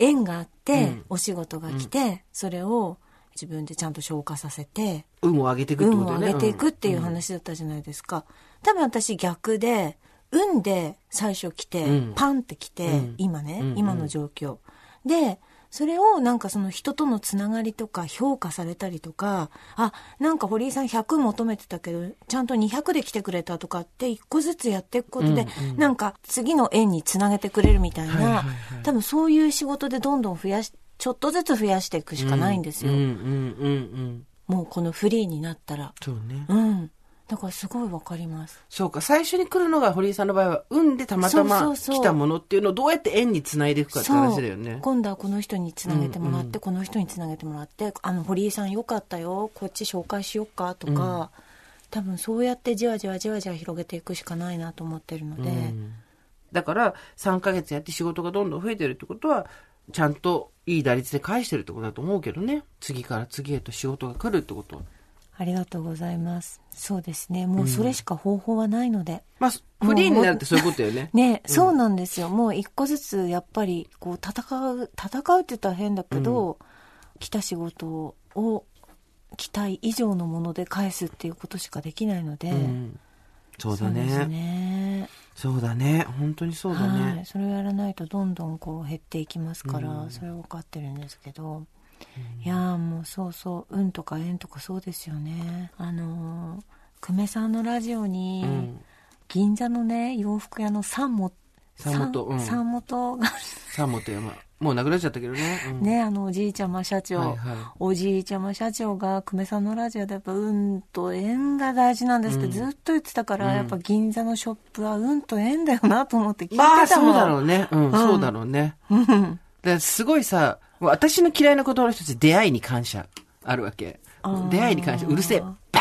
縁があって、うん。お仕事が来て、それを自分でちゃんと消化させて、運を上げていくって運をことだよね。上げていくっていううん話だったじゃないですか。多分私逆で、運で最初来て、うんパンって来て、うん今ね、うん今の状況。で、それをなんかその人とのつながりとか評価されたりとか、あ、なんか堀井さん100求めてたけど、ちゃんと200で来てくれたとかって一個ずつやっていくことで、うんうんなんか次の縁につなげてくれるみたいな、はいはいはい多分そういう仕事でどんどん増やし、ちょっとずつ増やしていくしかないんですよ。うんうんうんうん。もうこのフリーになったら。そうね。うん。だからすごいわかります。そうか、最初に来るのが堀井さんの場合は、運でたまたそま来たものっていうのをどうやって縁につないでいくかって話だよね。今度はこの人につなげてもらって、うんうんこの人につなげてもらって、あの、堀井さんよかったよ、こっち紹介しよっかとか、多分そうやってじわじわじわじわ広げていくしかないなと思ってるので、うんだから、3ヶ月やって仕事がどんどん増えてるってことは、ちゃんといい打率で返してるってことだと思うけどね。次から次へと仕事が来るってことは。ありがとうございます。そうですね。もうそれしか方法はないので。まあ、フリーになるってそういうことよね。ね、そうなんですよ。もう一個ずつやっぱりこう戦う、戦うって言ったら変だけど、来た仕事を期待以上のもので返すっていうことしかできないので、うんそうだそうですね。ね。そうだね。本当にそうだはい。ね。それをやらないとどんどんこう減っていきますから、それは分かってるんですけど、いやーもうそうそう、運とか縁とかそうですよね。あのー久米さんのラジオに、うん銀座のね、洋服屋の三本、三本うん三本が、三本山。もうなくなっちゃったけどね。うんね、あの、おじいちゃま社長、はいはいおじいちゃま社長が、久米さんのラジオでやっぱ運と縁が大事なんですってずっと言ってたから、やっぱ銀座のショップは運と縁だよなと思って聞いてたもん。まあ、そうだろうね。うん、そうだろうね。うん。ですごいさ、私の嫌いなことの一つ、出会いに感謝あるわけ。出会いに関してうるせえ。バ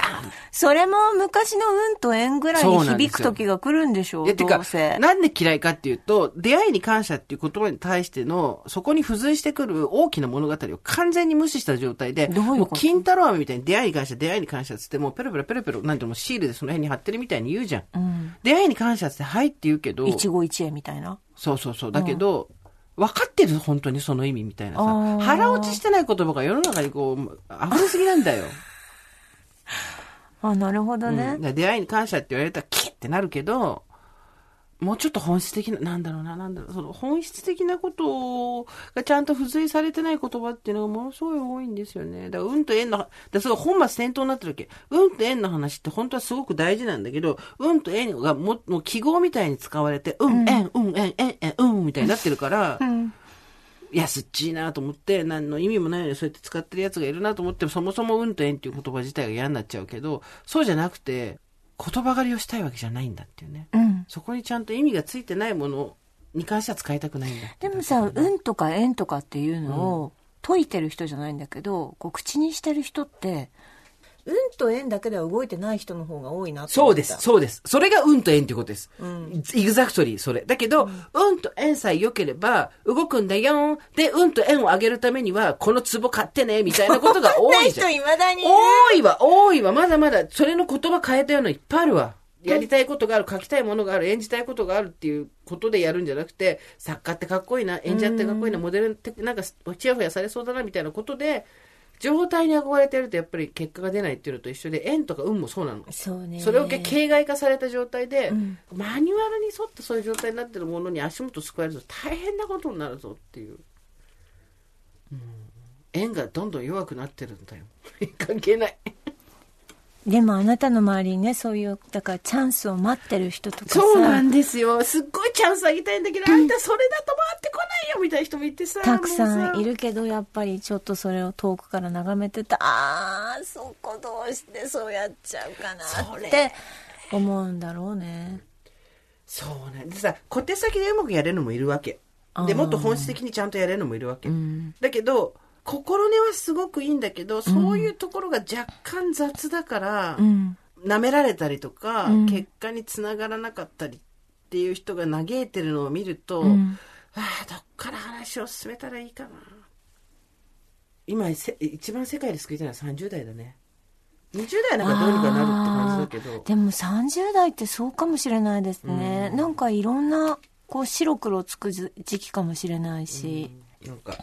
それも昔の運と縁ぐらいに響く時が来るんでしょういや、てかどうせ、。なんで嫌いかっていうと、出会いに感謝っていう言葉に対しての、そこに付随してくる大きな物語を完全に無視した状態で、どういうもう金太郎飴みたいに出会いに感謝、出会いに感謝っつって、もうペロペロペロペロ、なんていうのシールでその辺に貼ってるみたいに言うじゃん。うん。出会いに感謝って、はいって言うけど、一期一会みたいな？そうそうそう。だけど、分かってる本当にその意味みたいなさ。腹落ちしてない言葉が世の中にこう、溢れすぎなんだよ。あ、なるほどうん、ねだか。ら出会いに感謝って言われたらキッってなるけど、もうちょっと本質的な、なんだろうな、なんだろう、その本質的なことがちゃんと付随されてない言葉っていうのがものすごい多いんですよね。だから運と縁の、だからすごい本末転倒になってるわけ。運と縁の話って本当はすごく大事なんだけど、運と縁がももう記号みたいに使われて、うん、縁、うん、縁、縁、縁、うん、みたいになってるから、うん。いや、すっちいなと思って、何の意味もないのにそうやって使ってるやつがいるなと思って、そもそも運と縁っていう言葉自体が嫌になっちゃうけど、そうじゃなくて、言葉狩りをしたいわけじゃないんだっていうね。うん。そこにちゃんと意味がついてないものに関しては使いたくないんだでもさ、運とか縁とかっていうのを解いてる人じゃないんだけど、こう口にしてる人って、運と縁だけでは動いてない人の方が多いなってそうです、う。そうです。それが運と縁っていうことです。んイグザクトリー、それ。だけど、運と縁さえ良ければ、動くんだよ。で、運と縁を上げるためには、この壺買ってね、みたいなことが多いじゃん。いまだに多いわ、多いわ。まだまだ、それの言葉変えたようないっぱいあるわ。やりたいことがある、書きたいものがある、演じたいことがあるっていうことでやるんじゃなくて、作家ってかっこいいな、演者ってかっこいいな、モデルってなんかちやほやされそうだな、みたいなことで、状態に憧れてやるとやっぱり結果が出ないっていうのと一緒で、縁とか運もそうなの。そうね。それを形骸化された状態で、んマニュアルに沿ってそういう状態になってるものに足元すくわれると大変なことになるぞっていう。うん縁がどんどん弱くなってるんだよ。関係ない。でもあなたの周りにね、そういう、だからチャンスを待ってる人とかさ。そうなんですよ。すっごいチャンスあげたいんだけど、あんたそれだと回ってこないよみたいな人もいてさ。たくさんいる。るけど、やっぱりちょっとそれを遠くから眺めてた、あー、そこどうしてそうやっちゃうかなって思うんだろうね。そうね。でさ、小手先でうまくやれるのもいるわけ。で、もっと本質的にちゃんとやれるのもいるわけ。うん。だけど、心根はすごくいいんだけど、そういうところが若干雑だから、うん。舐められたりとか、うん結果につながらなかったりっていう人が嘆いてるのを見ると、うんああ、どっから話を進めたらいいかな。今せ、一番世界で救いたいのは30代だね。20代なんかどうにかなるって感じだけど。でも30代ってそうかもしれないですね。なんかいろんな、こう白黒つく時期かもしれないし。なんか、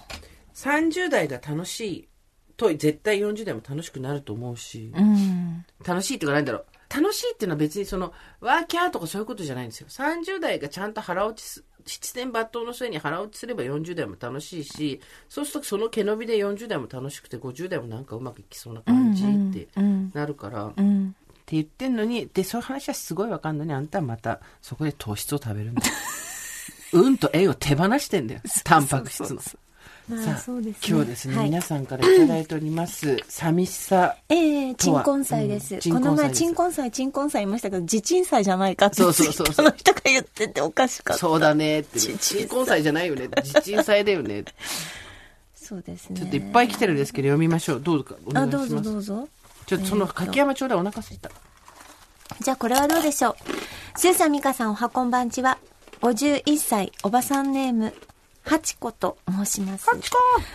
30代が楽しいと、絶対40代も楽しくなると思うし、うん。楽しいっていうかなんだろう。楽しいっていうのは別にその、ワーキャーとかそういうことじゃないんですよ。30代がちゃんと腹落ちす、七点抜刀の末に腹落ちすれば40代も楽しいし、そうするとその毛伸びで40代も楽しくて50代もなんかうまくいきそうな感じってうん。なるから、ってうん。言ってんのに、で、そういう話はすごいわかんのに、あんたはまたそこで糖質を食べるんだよ。うんと縁を手放してんだよ。タンパク質の。まあさあ、そうですね。今日ですね、はい皆さんからいただいております、寂しさ。ええ鎮魂祭です。この前、鎮魂祭、鎮魂祭言いましたけど、地鎮祭じゃないかって、そうそうそうそうの人が言ってておかしかった。そうだねって、ね。ち新婚祭じゃないよね。地鎮祭だよね。そうですね。ちょっといっぱい来てるんですけど、読みましょう。どうぞか、お願あ、どういします。ぞどうぞ。ちょっとその、柿山町でお腹すいた。じゃあこれはどうでしょう。スーさん、ミカさん、おはこんばんちは。51歳、おばさんネーム、ハチコと申します。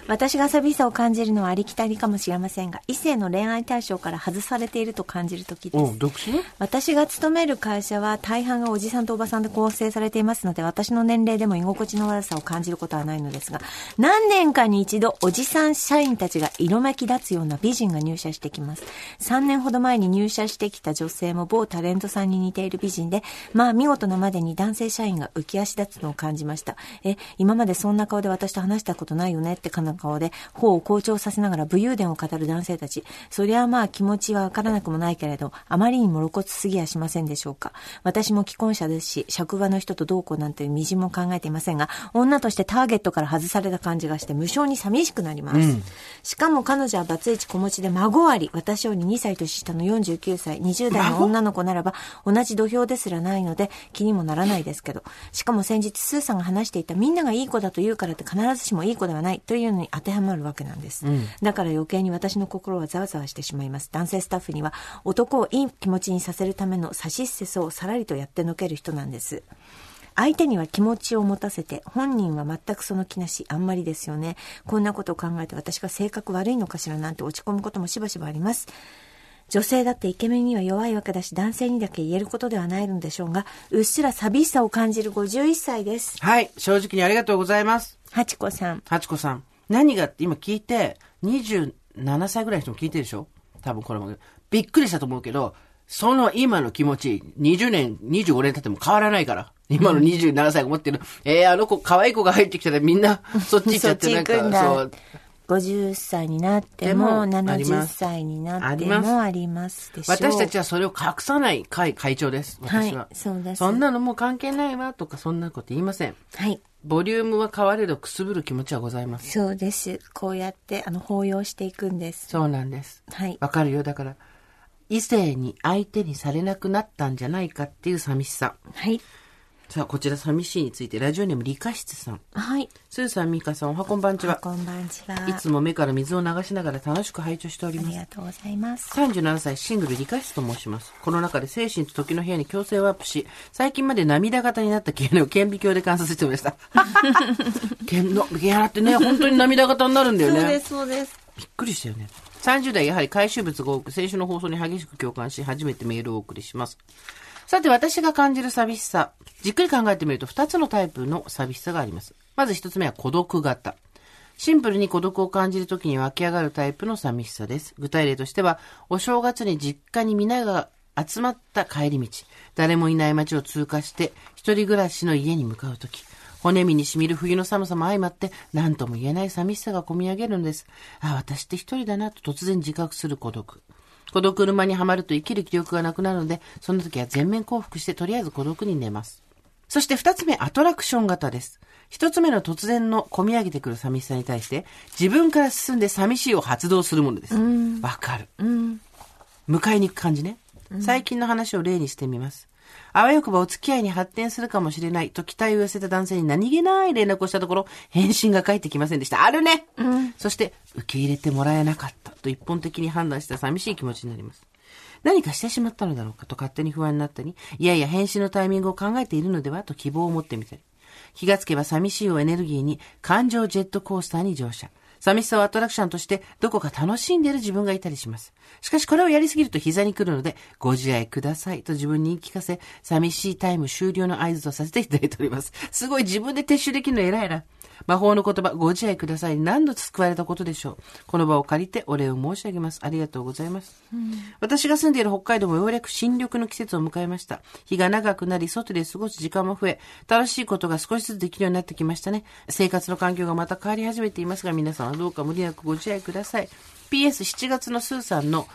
私が寂しさを感じるのはありきたりかもしれませんが、異性の恋愛対象から外されていると感じる時です私が勤める会社は大半がおじさんとおばさんで構成されていますので、私の年齢でも居心地の悪さを感じることはないのですが、何年かに一度おじさん社員たちが色めき立つような美人が入社してきます。3年ほど前に入社してきた女性も某タレントさんに似ている美人で、まあ見事なまでに男性社員が浮き足立つのを感じました。え、今までそんな顔で私と話したことないよねってかな顔で、頬を好調させながら武勇伝を語る男性たち。そりゃまあ気持ちはわからなくもないけれど、あまりにも露骨すぎやしませんでしょうか。私も既婚者ですし、職場の人とどうこうなんてみじも考えていませんが、女としてターゲットから外された感じがして無性に寂しくなります。しかも彼女はバツイチ子持ちで孫あり、私より2歳年下の49歳、20代の女の子ならば同じ土俵ですらないので気にもならないですけど。しかも先日スーさんが話していたみんながいい子だだと言うからって必ずしもいい子ではないというのに当てはまるわけなんです。だから余計に私の心はざわざわしてしまいます。男性スタッフには男をいい気持ちにさせるための差しせそをさらりとやってのける人なんです。相手には気持ちを持たせて、本人は全くその気なし、あんまりですよね。こんなことを考えて私が性格悪いのかしらなんて落ち込むこともしばしばあります。女性だってイケメンには弱いわけだし、男性にだけ言えることではないのでしょうが、うっすら寂しさを感じる51歳です。はい、正直にありがとうございます。はちこさん。はちこさん。何がって今聞いて、27歳ぐらいの人も聞いてるでしょ？多分これも。びっくりしたと思うけど、その今の気持ち、20年、25年経っても変わらないから。今の27歳が持ってる、えー、あの子、可愛い子が入ってきたらみんな、そっち行っちゃって、なんか、そう。50歳になってでも、もありま70す歳になってもありますでしょう。私たちはそれを隠さない会会長です。私は。はいそうですそんなのもう関係ないわとか、そんなこと言いません。はい。ボリュームは変われどくすぶる気持ちはございます。そうです。こうやって、あの、抱擁していくんです。そうなんです。はい。わかるよ。だから、異性に相手にされなくなったんじゃないかっていう寂しさ。はい。さあ、こちら寂しいについて、ラジオネーム理科室さん。はい。スーさん、ミカさん、おはこんばんちは。こんばんちは。いつも目から水を流しながら楽しく拝聴しております。ありがとうございます。37歳シングル理科室と申します。この中で精神と時の部屋に強制ワープし、最近まで涙型になった経年を顕微鏡で観察してました。剣の、毛穴ってね、本当に涙型になるんだよね。そうです。びっくりしたよね。30代やはり回収物が多く、先週の放送に激しく共感し、初めてメールをお送りします。さて、私が感じる寂しさ。じっくり考えてみると、2つのタイプの寂しさがあります。まず1つ目は孤独型。シンプルに孤独を感じるときに湧き上がるタイプの寂しさです。具体例としては、お正月に実家に皆が集まった帰り道、誰もいない街を通過して、一人暮らしの家に向かうとき、骨身に染みる冬の寒さも相まって、何とも言えない寂しさが込み上げるのです。あ、私って一人だなと突然自覚する孤独。孤独沼にはまると生きる気力がなくなるので、その時は全面降伏してとりあえず孤独に寝ます。そして二つ目、アトラクション型です。一つ目の突然の込み上げてくる寂しさに対して、自分から進んで寂しいを発動するものです。わかる。迎えに行く感じね。最近の話を例にしてみます。あわよくばお付き合いに発展するかもしれないと期待を寄せた男性に何気ない連絡をしたところ、返信が返ってきませんでした。あるね、そして、受け入れてもらえなかったと一本的に判断した寂しい気持ちになります。何かしてしまったのだろうか？と勝手に不安になったり、いやいや返信のタイミングを考えているのでは？と希望を持ってみたり。気がつけば寂しいをエネルギーに感情ジェットコースターに乗車。寂しさをアトラクションとしてどこか楽しんでいる自分がいたりします。しかしこれをやりすぎると膝に来るので、ご自愛くださいと自分に言い聞かせ、寂しいタイム終了の合図とさせていただいております。すごい自分で撤収できるの偉いな。魔法の言葉、ご自愛くださいに何度救われたことでしょう。この場を借りてお礼を申し上げます。ありがとうございます。私が住んでいる北海道もようやく新緑の季節を迎えました。日が長くなり、外で過ごす時間も増え、楽しいことが少しずつできるようになってきましたね。生活の環境がまた変わり始めていますが、皆さんはどうか無理なくご自愛ください。PS7 月のスーさんの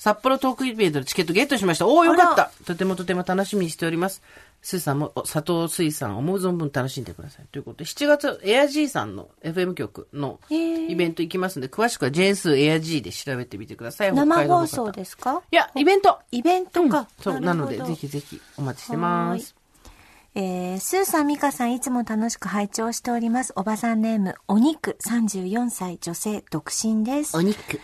札幌トークイベントのチケットゲットしました。おお、よかったとてもとても楽しみにしております。スーさんもお佐藤水産思う存分楽しんでください。ということで、7月、エア G さんの FM 局のイベント行きますんで、詳しくはジェーンスーエア G で調べてみてください。北生放送ですか？いや、イベントイベントか。そう、なので、ぜひぜひお待ちしてます。えー、スーさん、ミカさん、いつも楽しく拝聴しております。おばさんネーム、お肉、34歳、女性、独身ですお。肉。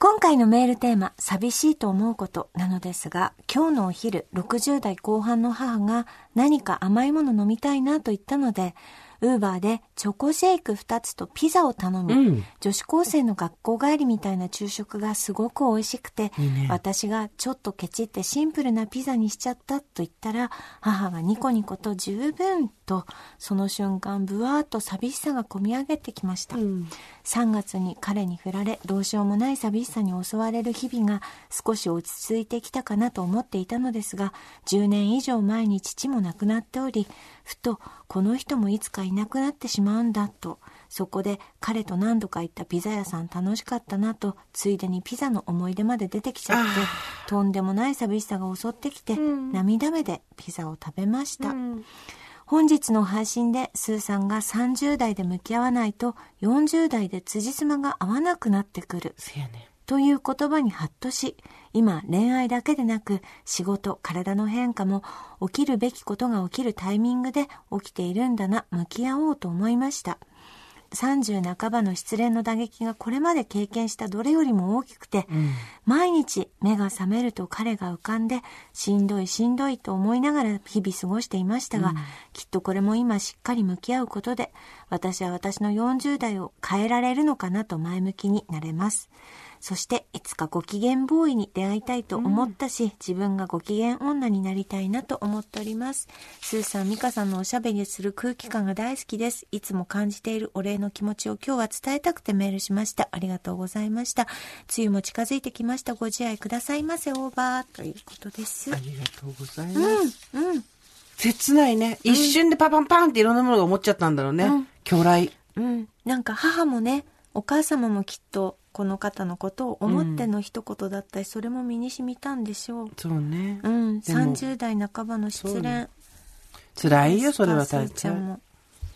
今回のメールテーマ、寂しいと思うことなのですが、今日のお昼、60代後半の母が何か甘いもの飲みたいなと言ったので、ウーバーでチョコシェイク2つとピザを頼み、うん。女子高生の学校帰りみたいな昼食がすごく美味しくて、いいね。私がちょっとケチってシンプルなピザにしちゃったと言ったら、母がニコニコと十分と、その瞬間、ブワーっと寂しさがこみ上げてきました。3月に彼に振られ、どうしようもない寂しさに襲われる日々が少し落ち着いてきたかなと思っていたのですが、10年以上前に父も亡くなっており、ふと、この人もいつかいなくなってしまうんだと、そこで彼と何度か行ったピザ屋さん楽しかったなと、ついでにピザの思い出まで出てきちゃって、とんでもない寂しさが襲ってきて、涙目でピザを食べました。本日の配信でスーさんが30代で向き合わないと40代で辻褄が合わなくなってくる。せやね。という言葉にハッとし、今恋愛だけでなく仕事、体の変化も起きるべきことが起きるタイミングで起きているんだな、向き合おうと思いました。30半ばの失恋の打撃がこれまで経験したどれよりも大きくて、毎日目が覚めると彼が浮かんで、しんどいしんどいと思いながら日々過ごしていましたが、きっとこれも今しっかり向き合うことで、私は私の40代を変えられるのかなと前向きになれます。そして、いつかご機嫌ボーイに出会いたいと思ったし、自分がご機嫌女になりたいなと思っております。スーさん、ミカさんのおしゃべりする空気感が大好きです。いつも感じているお礼の気持ちを今日は伝えたくてメールしました。ありがとうございました。梅雨も近づいてきました。ご自愛くださいませ、オーバー。ということです。ありがとうございます。うん、うん。切ないね。一瞬でパパンパンっていろんなものが思っちゃったんだろうね。巨来。うん。なんか母もね、お母様もきっとこの方のことを思っての一言だったり、それも身に染みたんでしょう。そうね。うん。でも30代半ばの失恋。辛いよ、それは大変。ちゃんも。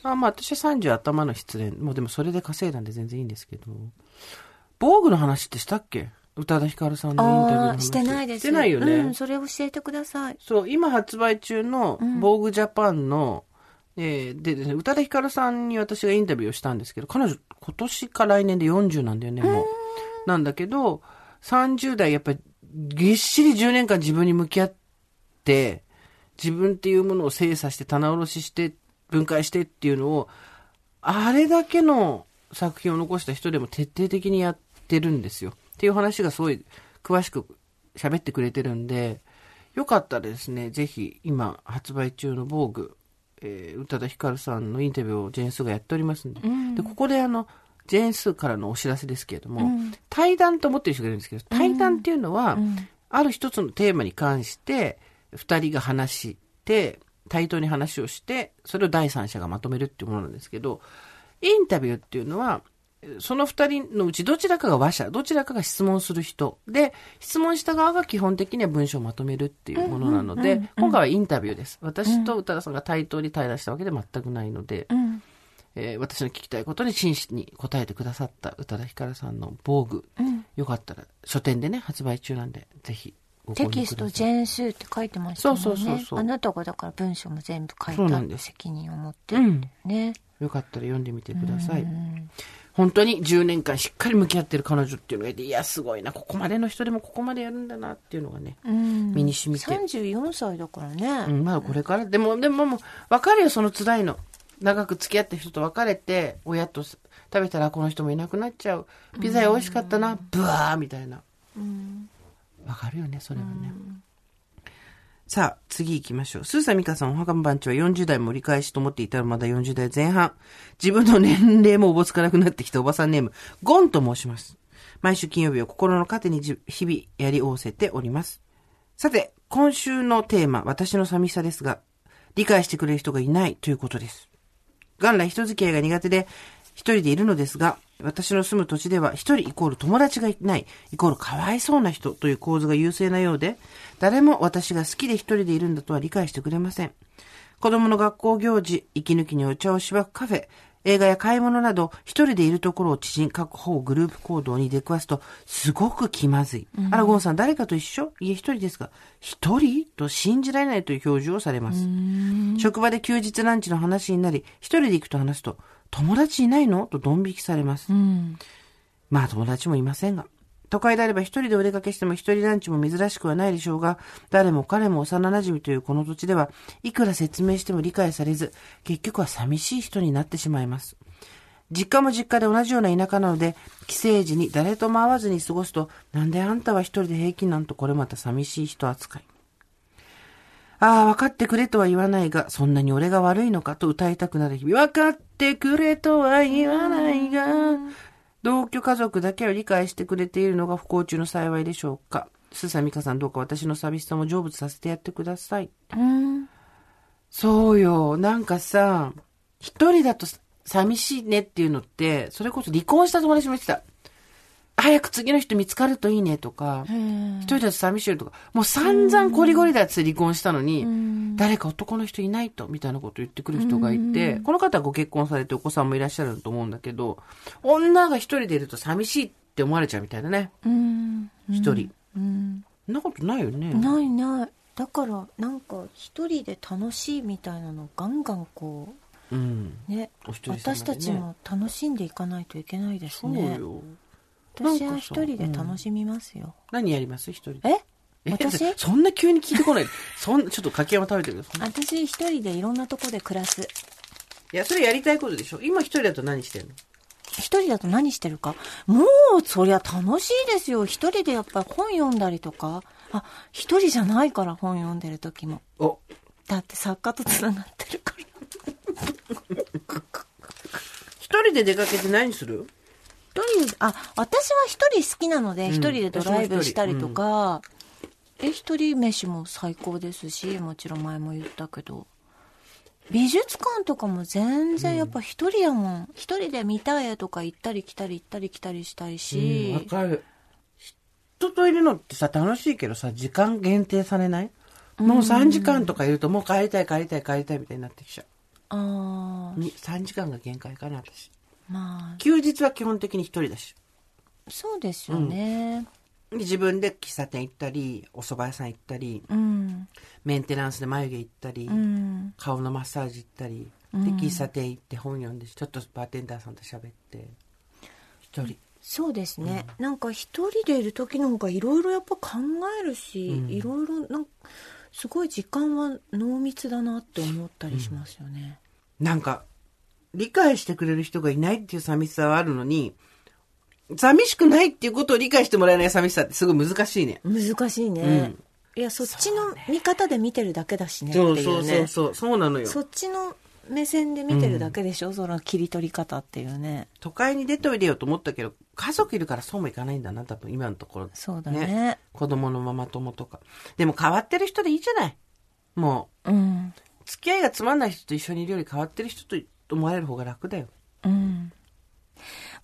あまあ私は30頭の失恋。もうでもそれで稼いだんで全然いいんですけど。防具の話ってしたっけ？宇多田ヒカルさんのインタビューの話。してないです。してないよね。うん、それ教えてください。そう、今発売中の、防具ジャパンの、えーでですね、宇多田ヒカルさんに私がインタビューをしたんですけど、彼女今年か来年で40なんだよね、もう。なんだけど、30代やっぱりぎっしり10年間自分に向き合って、自分っていうものを精査して棚卸しして、分解してっていうのを、あれだけの作品を残した人でも徹底的にやってるんですよ。っていう話がすごい詳しく喋ってくれてるんで、よかったらですね、ぜひ今発売中の防具、えー、宇多田ヒカルさんのインタビューをジェーンスーがやっておりますんで、で、ここであの、ジェーンスーからのお知らせですけれども、対談と思ってる人がいるんですけど、対談っていうのは、ある一つのテーマに関して、二人が話して、対等に話をして、それを第三者がまとめるっていうものなんですけど、インタビューっていうのは、その二人のうちどちらかが話者、どちらかが質問する人。で、質問した側が基本的には文章をまとめるっていうものなので、今回はインタビューです。私と宇多田さんが対等に対談したわけで全くないので、うん。えー私の聞きたいことに真摯に答えてくださった宇多田ヒカルさんの防具、うん。よかったら書店でね、発売中なんで、ぜひ。テキストジェーンスーって書いてましたもんね。そうそうそうそうあなたがだから文章も全部書いた責任を持って。うん。ね。よかったら読んでみてください。うん本当に10年間しっかり向き合ってる彼女っていうのがいて、いや、すごいな、ここまでの人でもここまでやるんだなっていうのがね、うん。身に染みて。34歳だからね。うん、まだこれから。でも、でももう、分かるよ、その辛いの。長く付き合った人と別れて、親と食べたらこの人もいなくなっちゃう。ピザ屋美味しかったな、ブワーみたいな。うん。わかるよね、それはね。さあ、次行きましょう。スーサミカさん、お墓番長は40代も折り返しと思っていたらまだ40代前半。自分の年齢もおぼつかなくなってきたおばさんネーム、ゴンと申します。毎週金曜日を心の糧に日々やり仰せております。さて、今週のテーマ、私の寂しさですが、理解してくれる人がいないということです。元来人付き合いが苦手で、一人でいるのですが、私の住む土地では一人イコール友達がいない、イコールかわいそうな人という構図が優勢なようで、誰も私が好きで一人でいるんだとは理解してくれません。子供の学校行事、息抜きにお茶をしばくカフェ、映画や買い物など、一人でいるところを知人各方グループ行動に出くわすと、すごく気まずい。あら、ゴンさん、誰かと一緒？いえ、一人ですが、一人と信じられないという表情をされます。職場で休日ランチの話になり、一人で行くと話すと、友達いないの？とドン引きされます。うん。まあ友達もいませんが。都会であれば一人でお出かけしても一人ランチも珍しくはないでしょうが、誰も彼も幼馴染というこの土地では、いくら説明しても理解されず、結局は寂しい人になってしまいます。実家も実家で同じような田舎なので、帰省時に誰とも会わずに過ごすと、なんであんたは一人で平気なんとこれまた寂しい人扱い。ああ、分かってくれとは言わないが、そんなに俺が悪いのかと歌いたくなる日々。分かってくれとは言わないが、同居家族だけを理解してくれているのが不幸中の幸いでしょうか。スーサミカさんどうか私の寂しさも成仏させてやってください。うん。そうよ。なんかさ、一人だと寂しいねっていうのって、それこそ離婚した友達も言ってた。早く次の人見つかるといいねとか、一人だと寂しいとか、もう散々コリゴリだって離婚したのに、誰か男の人いないと、みたいなこと言ってくる人がいて、この方はご結婚されてお子さんもいらっしゃると思うんだけど、女が一人でいると寂しいっって思われちゃうみたいなね。うん。一人。うん。そんなことないよね。ないない。だから、なんか、一人で楽しいみたいなのガンガンこうん。う、ね。お一人様でね私たちも楽しんでいかないといけないですそうね。よ。私は一人で楽しみますよ。何やります？一人で。え？え私？そんな急に聞いてこない。そんな、ちょっと柿山食べてください。私一人でいろんなとこで暮らす。いや、それやりたいことでしょ？今一人だと何してんの？一人だと何してるか？もう、そりゃ楽しいですよ。一人でやっぱり本読んだりとか。あ、一人じゃないから本読んでる時も。お、だって作家と繋がってるから。一人で出かけて何する？一人で、あ、私は一人好きなので、一人でドライブしたりとか、え、一人飯も最高ですし、もちろん前も言ったけど。美術館とかも全然やっぱ一人やもん。一人で見たい絵とか行ったり来たり行ったり来たりしたいし。わかる。人といるのってさ、楽しいけどさ、時間限定されない？もう3時間とかいるともう帰りたい帰りたい帰りたいみたいになってきちゃあう。に3時間が限界かな、私。あ、まあ、休日は基本的に一人だし。そうですよね。自分で喫茶店行ったり、お蕎麦屋さん行ったり、うん。メンテナンスで眉毛行ったり、うん。顔のマッサージ行ったり、で、喫茶店行って本読んで、ちょっとバーテンダーさんと喋って、一人。そうですね。なんか一人でいる時の方がいろいろやっぱ考えるし、いろいろなんか、すごい時間は濃密だなって思ったりしますよね。なんか、理解してくれる人がいないっていう寂しさはあるのに、寂しくないっていうことを理解してもらえない寂しさってすごい難しいね。難しいね。うんいや、そっちの見方で見てるだけだしねっていうね。そうそうそうそう、そうなのよ。そっちの目線で見てるだけでしょ、その切り取り方っていうね。都会に出ておいでよと思ったけど、家族いるからそうもいかないんだな、多分今のところ。そうだね子供のママ友とか。でも変わってる人でいいじゃない。もうん。う、付き合いがつまんない人と一緒にいるより変わってる人と思われる方が楽だよ。うん。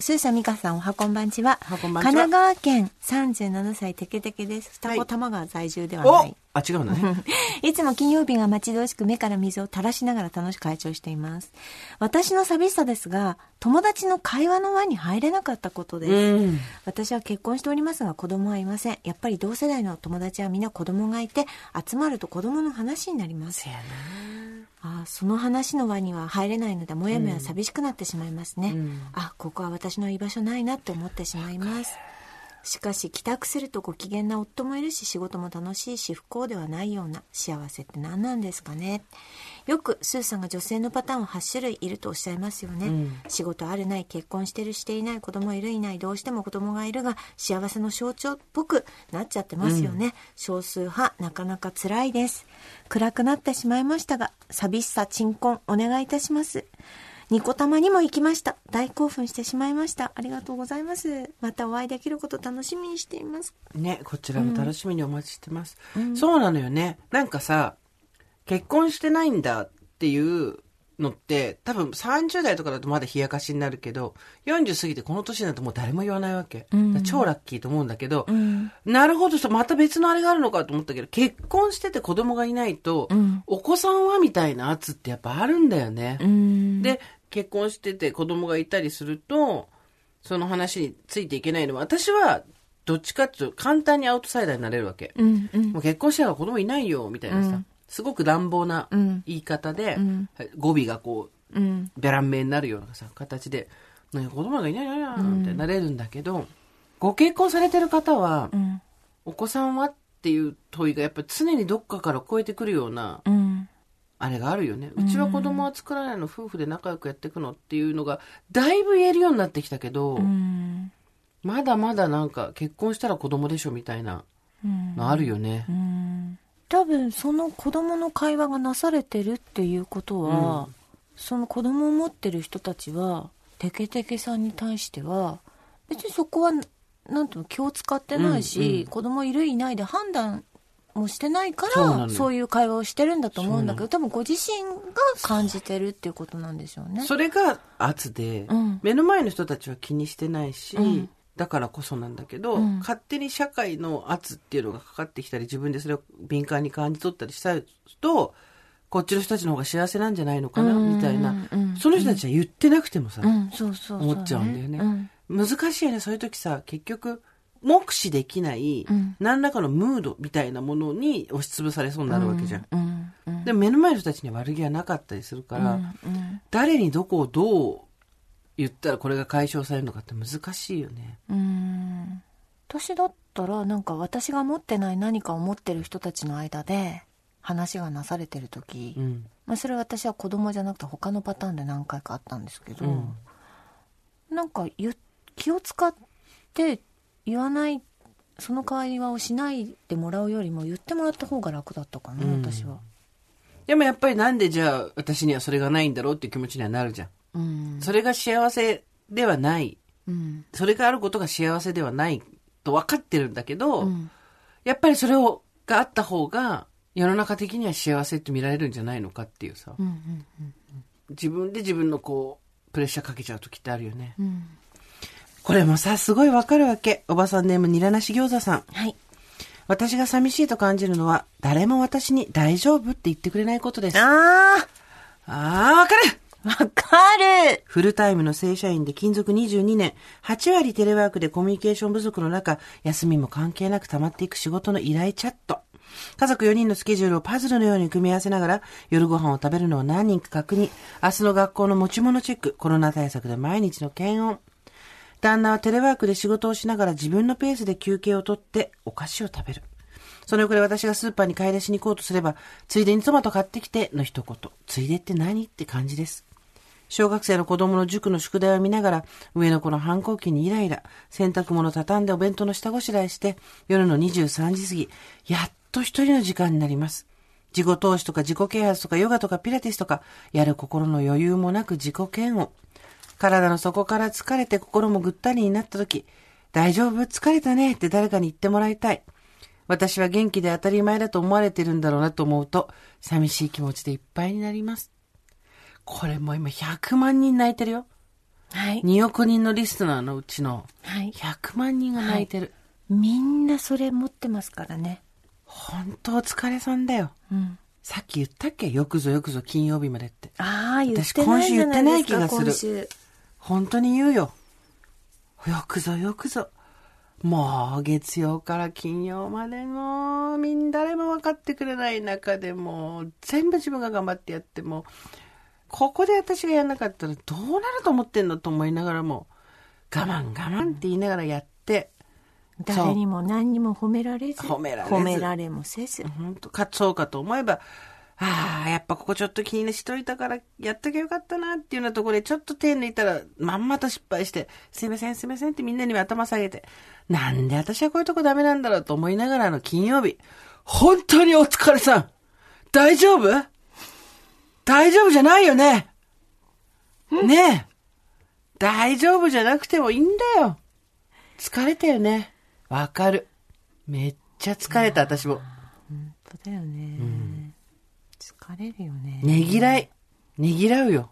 スーサミカさん、おはこんばんちは。おはこんばんちは神奈川県37歳テケテケです。双子玉川在住ではなおい。あ、違うのね。いつも金曜日が待ち遠しく目から水を垂らしながら楽しく会長しています。私の寂しさですが、友達の会話の輪に入れなかったことです。うん。私は結婚しておりますが子供はいません。やっぱり同世代の友達はみんな子供がいて、集まると子供の話になります。あその話の輪には入れないのでもやもや寂しくなってしまいますね、うん。あここは私の居場所ないなって思ってしまいますしかし帰宅するとご機嫌な夫もいるし仕事も楽しいし不幸ではないような幸せって何なんですかね。よくスーさんが女性のパターンは8種類いるとおっしゃいますよね、うん。仕事あるない結婚してるしていない子供いるいないどうしても子供がいるが幸せの象徴っぽくなっちゃってますよね、少数派なかなか辛いです暗くなってしまいましたが寂しさ鎮魂お願いいたしますニコ玉にも行きました。大興奮してしまいました。ありがとうございます。またお会いできること楽しみにしています。ね、こちらも楽しみにお待ちしてます。そうなのよね。なんかさ、結婚してないんだっていうのって、多分30代とかだとまだ冷やかしになるけど、40過ぎてこの年になるともう誰も言わないわけ。ん。だから超ラッキーと思うんだけど、ん。なるほど、また別のあれがあるのかと思ったけど、結婚してて子供がいないと、ん。お子さんはみたいな圧ってやっぱあるんだよね。ん。で、結婚してて子供がいたりすると、その話についていけないのは、私は、どっちかっていうと簡単にアウトサイダーになれるわけ。うんうん。もう結婚してから子供いないよ、みたいなさ、うん。すごく乱暴なうん言い方で、ん。語尾がこう、うん。ベラン名になるようなさ、形で、子供がいないな、みたいになれるんだけど、ご結婚されてる方は、うん。お子さんはっていう問いがやっぱり常にどっかから超えてくるような、うんあれがあるよね。うちは子供は作らないの、夫婦で仲良くやっていくのっていうのが、だいぶ言えるようになってきたけど、うん。まだまだなんか結婚したら子供でしょみたいなうん。のあるよね。うん。多分その子供の会話がなされてるっていうことは、うん。その子供を持ってる人たちはテケテケさんに対しては別にそこはなんていうの気を使ってないし、うんうん。子供いるいないで判断もしてないからそういう会話をしてるんだと思うんだけど多分ご自身が感じてるっていうことなんでしょうね。それが圧で、うん。目の前の人たちは気にしてないし、うん。だからこそなんだけど、うん。勝手に社会の圧っていうのがかかってきたり、自分でそれを敏感に感じ取ったりしたと、こっちの人たちの方が幸せなんじゃないのかな、うんみたいな、うんその人たちは言ってなくてもさ、思っちゃうんだよね。うん。難しいよね、そういう時さ、結局、目視できない、何らかのムードみたいなものに押しつぶされそうになるわけじゃん。うん。うん。でも目の前の人たちには悪気はなかったりするから、うん。誰にどこをどう言ったらこれが解消されるのかって難しいよね。うん。私だったら、なんか私が持ってない何かを持ってる人たちの間で、話がなされてる時、うん。まあそれは私は子供じゃなくて他のパターンで何回かあったんですけど、うんなんかゆ気を使って言わない、その会話をしないでもらうよりも言ってもらった方が楽だったかな、うん私は。でもやっぱりなんでじゃあ私にはそれがないんだろうっていう気持ちにはなるじゃん。うん。それが幸せではない。うん。それがあることが幸せではないと分かってるんだけど、うん。やっぱりそれをがあった方が世の中的には幸せって見られるんじゃないのかっていうさ、うん。うん。自分で自分のこう、プレッシャーかけちゃう時ってあるよね。うん。これもさ、すごいわかるわけ。おばさんネームニラなし餃子さん。はい。私が寂しいと感じるのは、誰も私に大丈夫って言ってくれないことです。あああー、わかるー、わかるフルタイムの正社員で勤続22年、8割テレワークでコミュニケーション不足の中、休みも関係なく溜まっていく仕事の依頼チャット。家族4人のスケジュールをパズルのように組み合わせながら、夜ご飯を食べるのを何人か確認、明日の学校の持ち物チェック、コロナ対策で毎日の検温。旦那はテレワークで仕事をしながら自分のペースで休憩をとってお菓子を食べる。その横で私がスーパーに買い出しに行こうとすれば、ついでにトマト買ってきての一言。ついでって何って感じです。小学生の子供の塾の宿題を見ながら、上の子の反抗期にイライラ、洗濯物畳んでお弁当の下ごしらえして、夜の23時過ぎ、やっと一人の時間になります。自己投資とか自己啓発とかヨガとかピラティスとか、やる心の余裕もなく自己嫌悪。体の底から疲れて心もぐったりになった時、大丈夫？疲れたねって誰かに言ってもらいたい。私は元気で当たり前だと思われてるんだろうなと思うと、寂しい気持ちでいっぱいになります。これもう今100万人泣いてるよ。はい。2億人のリスナーのうちのはい。100万人が泣いてる。みんなそれ持ってますからね。本当お疲れさんだよ。うん。さっき言ったっけ？よくぞよくぞ金曜日までって。ああ、言ってないじゃないですか、私今週言ってない気がす今週。本当に言うよ。よくぞよくぞ。もう月曜から金曜までもうみん誰も分かってくれない中でもう全部自分が頑張ってやってもここで私がやんなかったらどうなると思ってんのと思いながらも我慢我慢って言いながらやって誰にも何にも褒められず。褒められず褒められもせず。本当かそうかと思えばああ、やっぱここちょっと気にしといたからやっときゃよかったなっていうようなところでちょっと手抜いたらまんまと失敗して、すいませんすいませんってみんなに頭下げて、なんで私はこういうとこダメなんだろうと思いながらの金曜日。本当にお疲れさん大丈夫？大丈夫じゃないよね？ねえ大丈夫じゃなくてもいいんだよ疲れたよねわかる。めっちゃ疲れた私も。本当だよね。疲れるよね。ねぎらい。ねぎらうよ。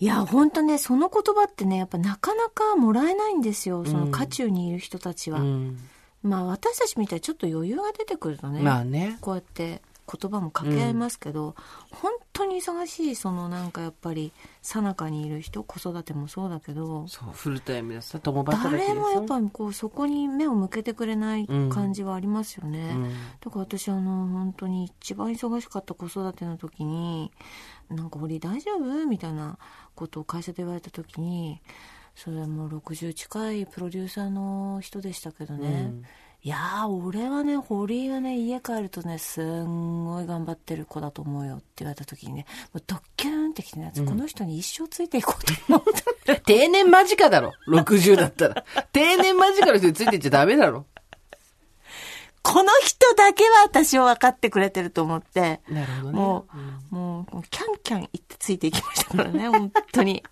いや、本当ね、その言葉ってね、やっぱなかなかもらえないんですよ。その渦中にいる人たちは。うん。まあ私たちみたいにちょっと余裕が出てくるとね。まあね。こうやって言葉も掛け合いますけど、本当に忙しいそのなんかやっぱり最中にいる人子育てもそうだけどそう、フルタイムでさ、共働きでさ。誰もやっぱりこうそこに目を向けてくれない感じはありますよね、うんだから私あの本当に一番忙しかった子育ての時に「なんか堀大丈夫?」みたいなことを会社で言われた時にそれもう60近いプロデューサーの人でしたけどね、うんいやー俺はね堀井はね家帰るとねすんごい頑張ってる子だと思うよって言われた時にねもうドッキューンってきてね、この人に一生ついていこうと思って定年間近だろ。60だったら。定年間近の人についていっちゃダメだろ。この人だけは私を分かってくれてると思ってなるほどね。もう、もう、キャンキャン言ってついていきましたからね、本当に。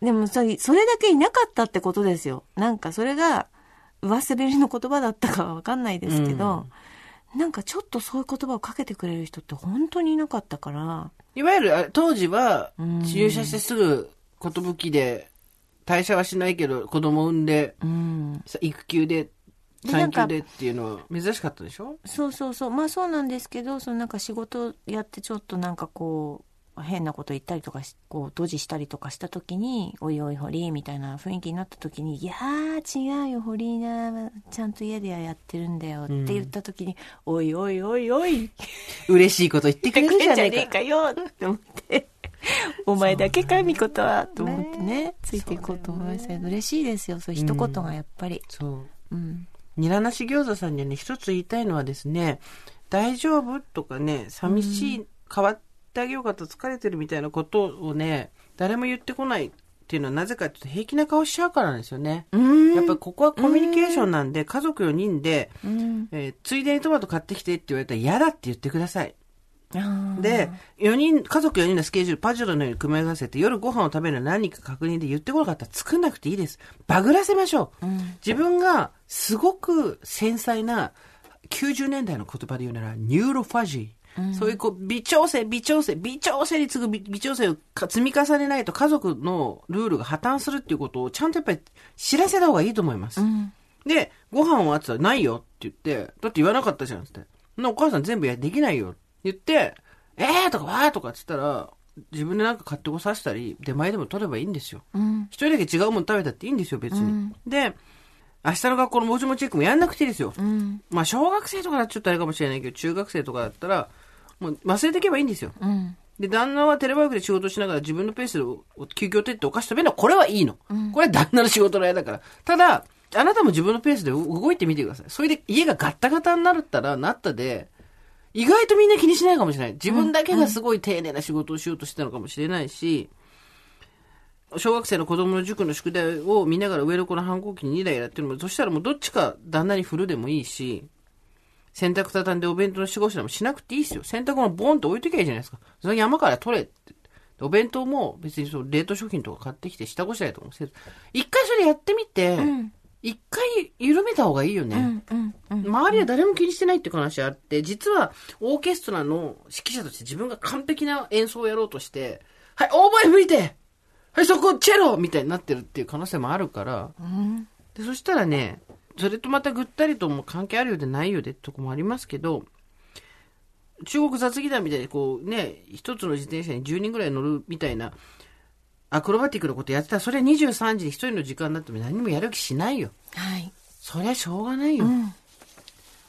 でもそ、それだけいなかったってことですよ。なんかそれが、上滑りの言葉だったかはわかんないですけど、なんかちょっとそういう言葉をかけてくれる人って本当にいなかったから、いわゆる、あ当時は、うん入社してすぐ、寿で、退社はしないけど、子供産んで、うん。さ育休で、でなんか産休でっていうのは珍しかったでしょ？そうそうそう。まあそうなんですけど、そのなんか仕事やってちょっとなんかこ変なこと言ったりとかし、こう、ドジしたりとかした時に、おいおい、堀井みたいな雰囲気になった時に、いやー、違うよ、堀井な、ちゃんと家ではやってるんだよって言った時に、おいおいおいおい、嬉しいこと言ってくれるじゃねえか。よって思って。お前だけか、みことは、と思ってね、ついていこうと思いましたけど、嬉しいですよ、そう一言がやっぱり。そう。うん。ニラなし餃子さんにはね、一つ言いたいのはですね、大丈夫？とかね、寂しい、変わってあげようかと疲れてるみたいなことをね、誰も言ってこないっていうのはなぜかっていうと平気な顔しちゃうからなんですよね。うん。やっぱりここはコミュニケーションなんで、家族4人で、うん。えーついでにトマト買ってきてって言われたら嫌だって言ってください。で、4人、家族4人のスケジュール、パズルのように組み合わせて、夜ご飯を食べるのは何か確認で言ってこなかったら作んなくていいです。バグらせましょう。自分がすごく繊細な90年代の言葉で言うなら、ニューロファジー。そういうこう微調整、微調整、微調整に次ぐ微微調整をか積み重ねないと家族のルールが破綻するっていうことをちゃんとやっぱり知らせた方がいいと思います。で、ご飯はあってたらないよって言って、だって言わなかったじゃんって。なお母さん全部やできないよって言って、えーとかわーとかっつったら、自分でなんか買ってこさせたり、出前でも取ればいいんですよ。うん。一人だけ違うもの食べたっていいんですよ、別に。で、明日の学校のもじもチェックもやんなくていいですよ。うん。まあ、小学生とかだとちょっとあれかもしれないけど、中学生とかだったら、もう忘れていけばいいんですよ。うん。で、旦那はテレワークで仕事しながら自分のペースで休憩を取ってお菓子食べるのは、これはいいの。これは旦那の仕事の間だから。ただ、あなたも自分のペースで動いてみてください。それで家がガッタガタになるったら、なったで、意外とみんな気にしないかもしれない。自分だけがすごい丁寧な仕事をしようとしてたのかもしれないし、小学生の子供の塾の宿題を見ながら上の子の反抗期に2台やってるのも、そしたらもうどっちか旦那に振るでもいいし、洗濯畳んでお弁当の仕事でもしなくていいですよ。洗濯物ボンと置いときゃいいじゃないですか。その山から取れって。お弁当も別にそう冷凍食品とか買ってきて下ごしらえとかもせず。一回それやってみて、一回緩めた方がいいよね。うん。うん。周りは誰も気にしてないっていう話あって、実はオーケストラの指揮者として自分が完璧な演奏をやろうとして、はい、オーボエ吹いてはい、そこ、チェロみたいになってるっていう可能性もあるから、でそしたらね、それとまたぐったりとも関係あるようでないようでってとこもありますけど、中国雑技団みたいにこうね、一つの自転車に10人ぐらい乗るみたいな、アクロバティックなことやってたら、それ23時に一人の時間になっても何もやる気しないよ。はい。そりゃしょうがないよ。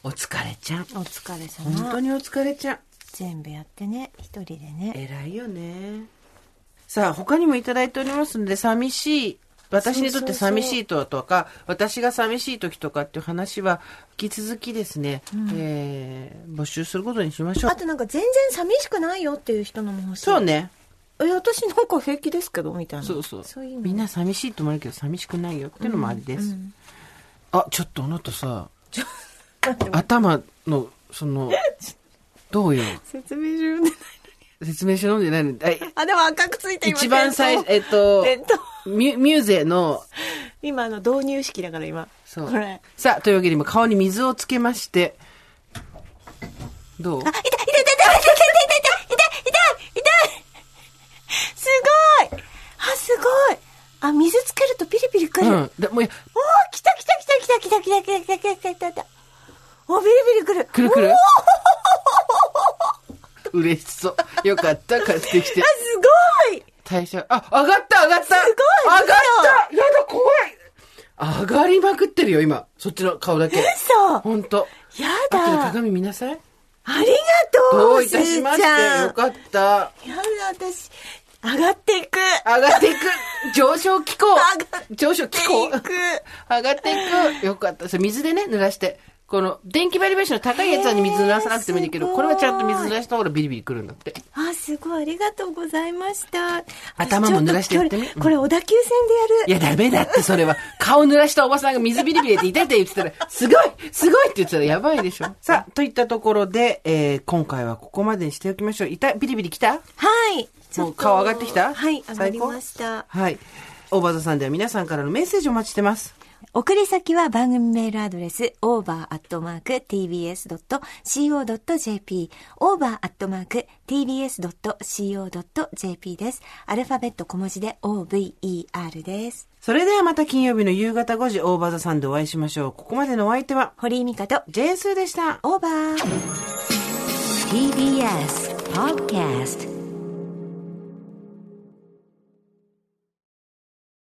お疲れちゃん。お疲れ本当様。にお疲れちゃん。全部やってね、一人でね。偉いよね。さあ、他にもいただいておりますので、寂しい、私にとって寂しいととか、私が寂しい時とかっていう話は、引き続きですね、えー募集することにしましょうあ。となんか全然寂しくないよっていう人のも欲しい。そう。ね。え、私なんか平気ですけど、みたいな。そうそう。そういうの。みんな寂しいと思うけど、寂しくないよっていうのもありです。あ、ちょっとあなたさ、頭の、その、どうよ。説明書読んでない。説明書読んでないのはいあ、でも赤くついて今一番最初、えっ伝と、統ミュミューゼの、今あの導入式だから今。そうこれ。さあ、というわけで今顔に水をつけまして、どう？あ、痛い痛い痛い痛い痛い痛い痛い痛い痛い痛いすごいあ、すごいあ、水つけるとピリピリくる。おーうん。でもう、来た来た来た来た来た来た来た来た来た来た来た来た。お、ピリピリくる。くるくる嬉しそう。よかった、買ってきてあ、。すごい代謝、あ、上がった上がった。すごい上がった。やだ、怖い。上がりまくってるよ、今。そっちの顔だけ。嘘。ほんと。やあとでだ鏡見なさい。ありがとうどういたしまして、よかった。やだ、私、上がっていく。上がっていく。上昇気候。上昇気候いく。上がっていく。よかった。それ水でね、濡らして。この、電気バリバリションの高いやつはに水濡らさなくてもいいんだけど、これはちゃんと水濡らした方がビリビリくるんだって。あ、すごい、ありがとうございました。頭も濡らしてやってみこれ、小田急線でやる。いや、ダメだって、それは。顔濡らしたおばさんが水ビリビリって痛いって言ってたら、すごいすごいって言ってたらやばいでしょ。さあ、といったところで、えー、今回はここまでにしておきましょう。痛い、ビリビリ来た？はい。もう顔上がってきた？はい、上がり最高ました。はい。オーバーザさんでは皆さんからのメッセージをお待ちしてます。送り先は番組メールアドレス over.tbs.co.jp over.tbs.co.jp です。アルファベット小文字で over です。それではまた金曜日の夕方5時、オーバーザさんでお会いしましょう。ここまでのお相手は、堀井美香とジェーンスーでした。オーバー。TBS Podcast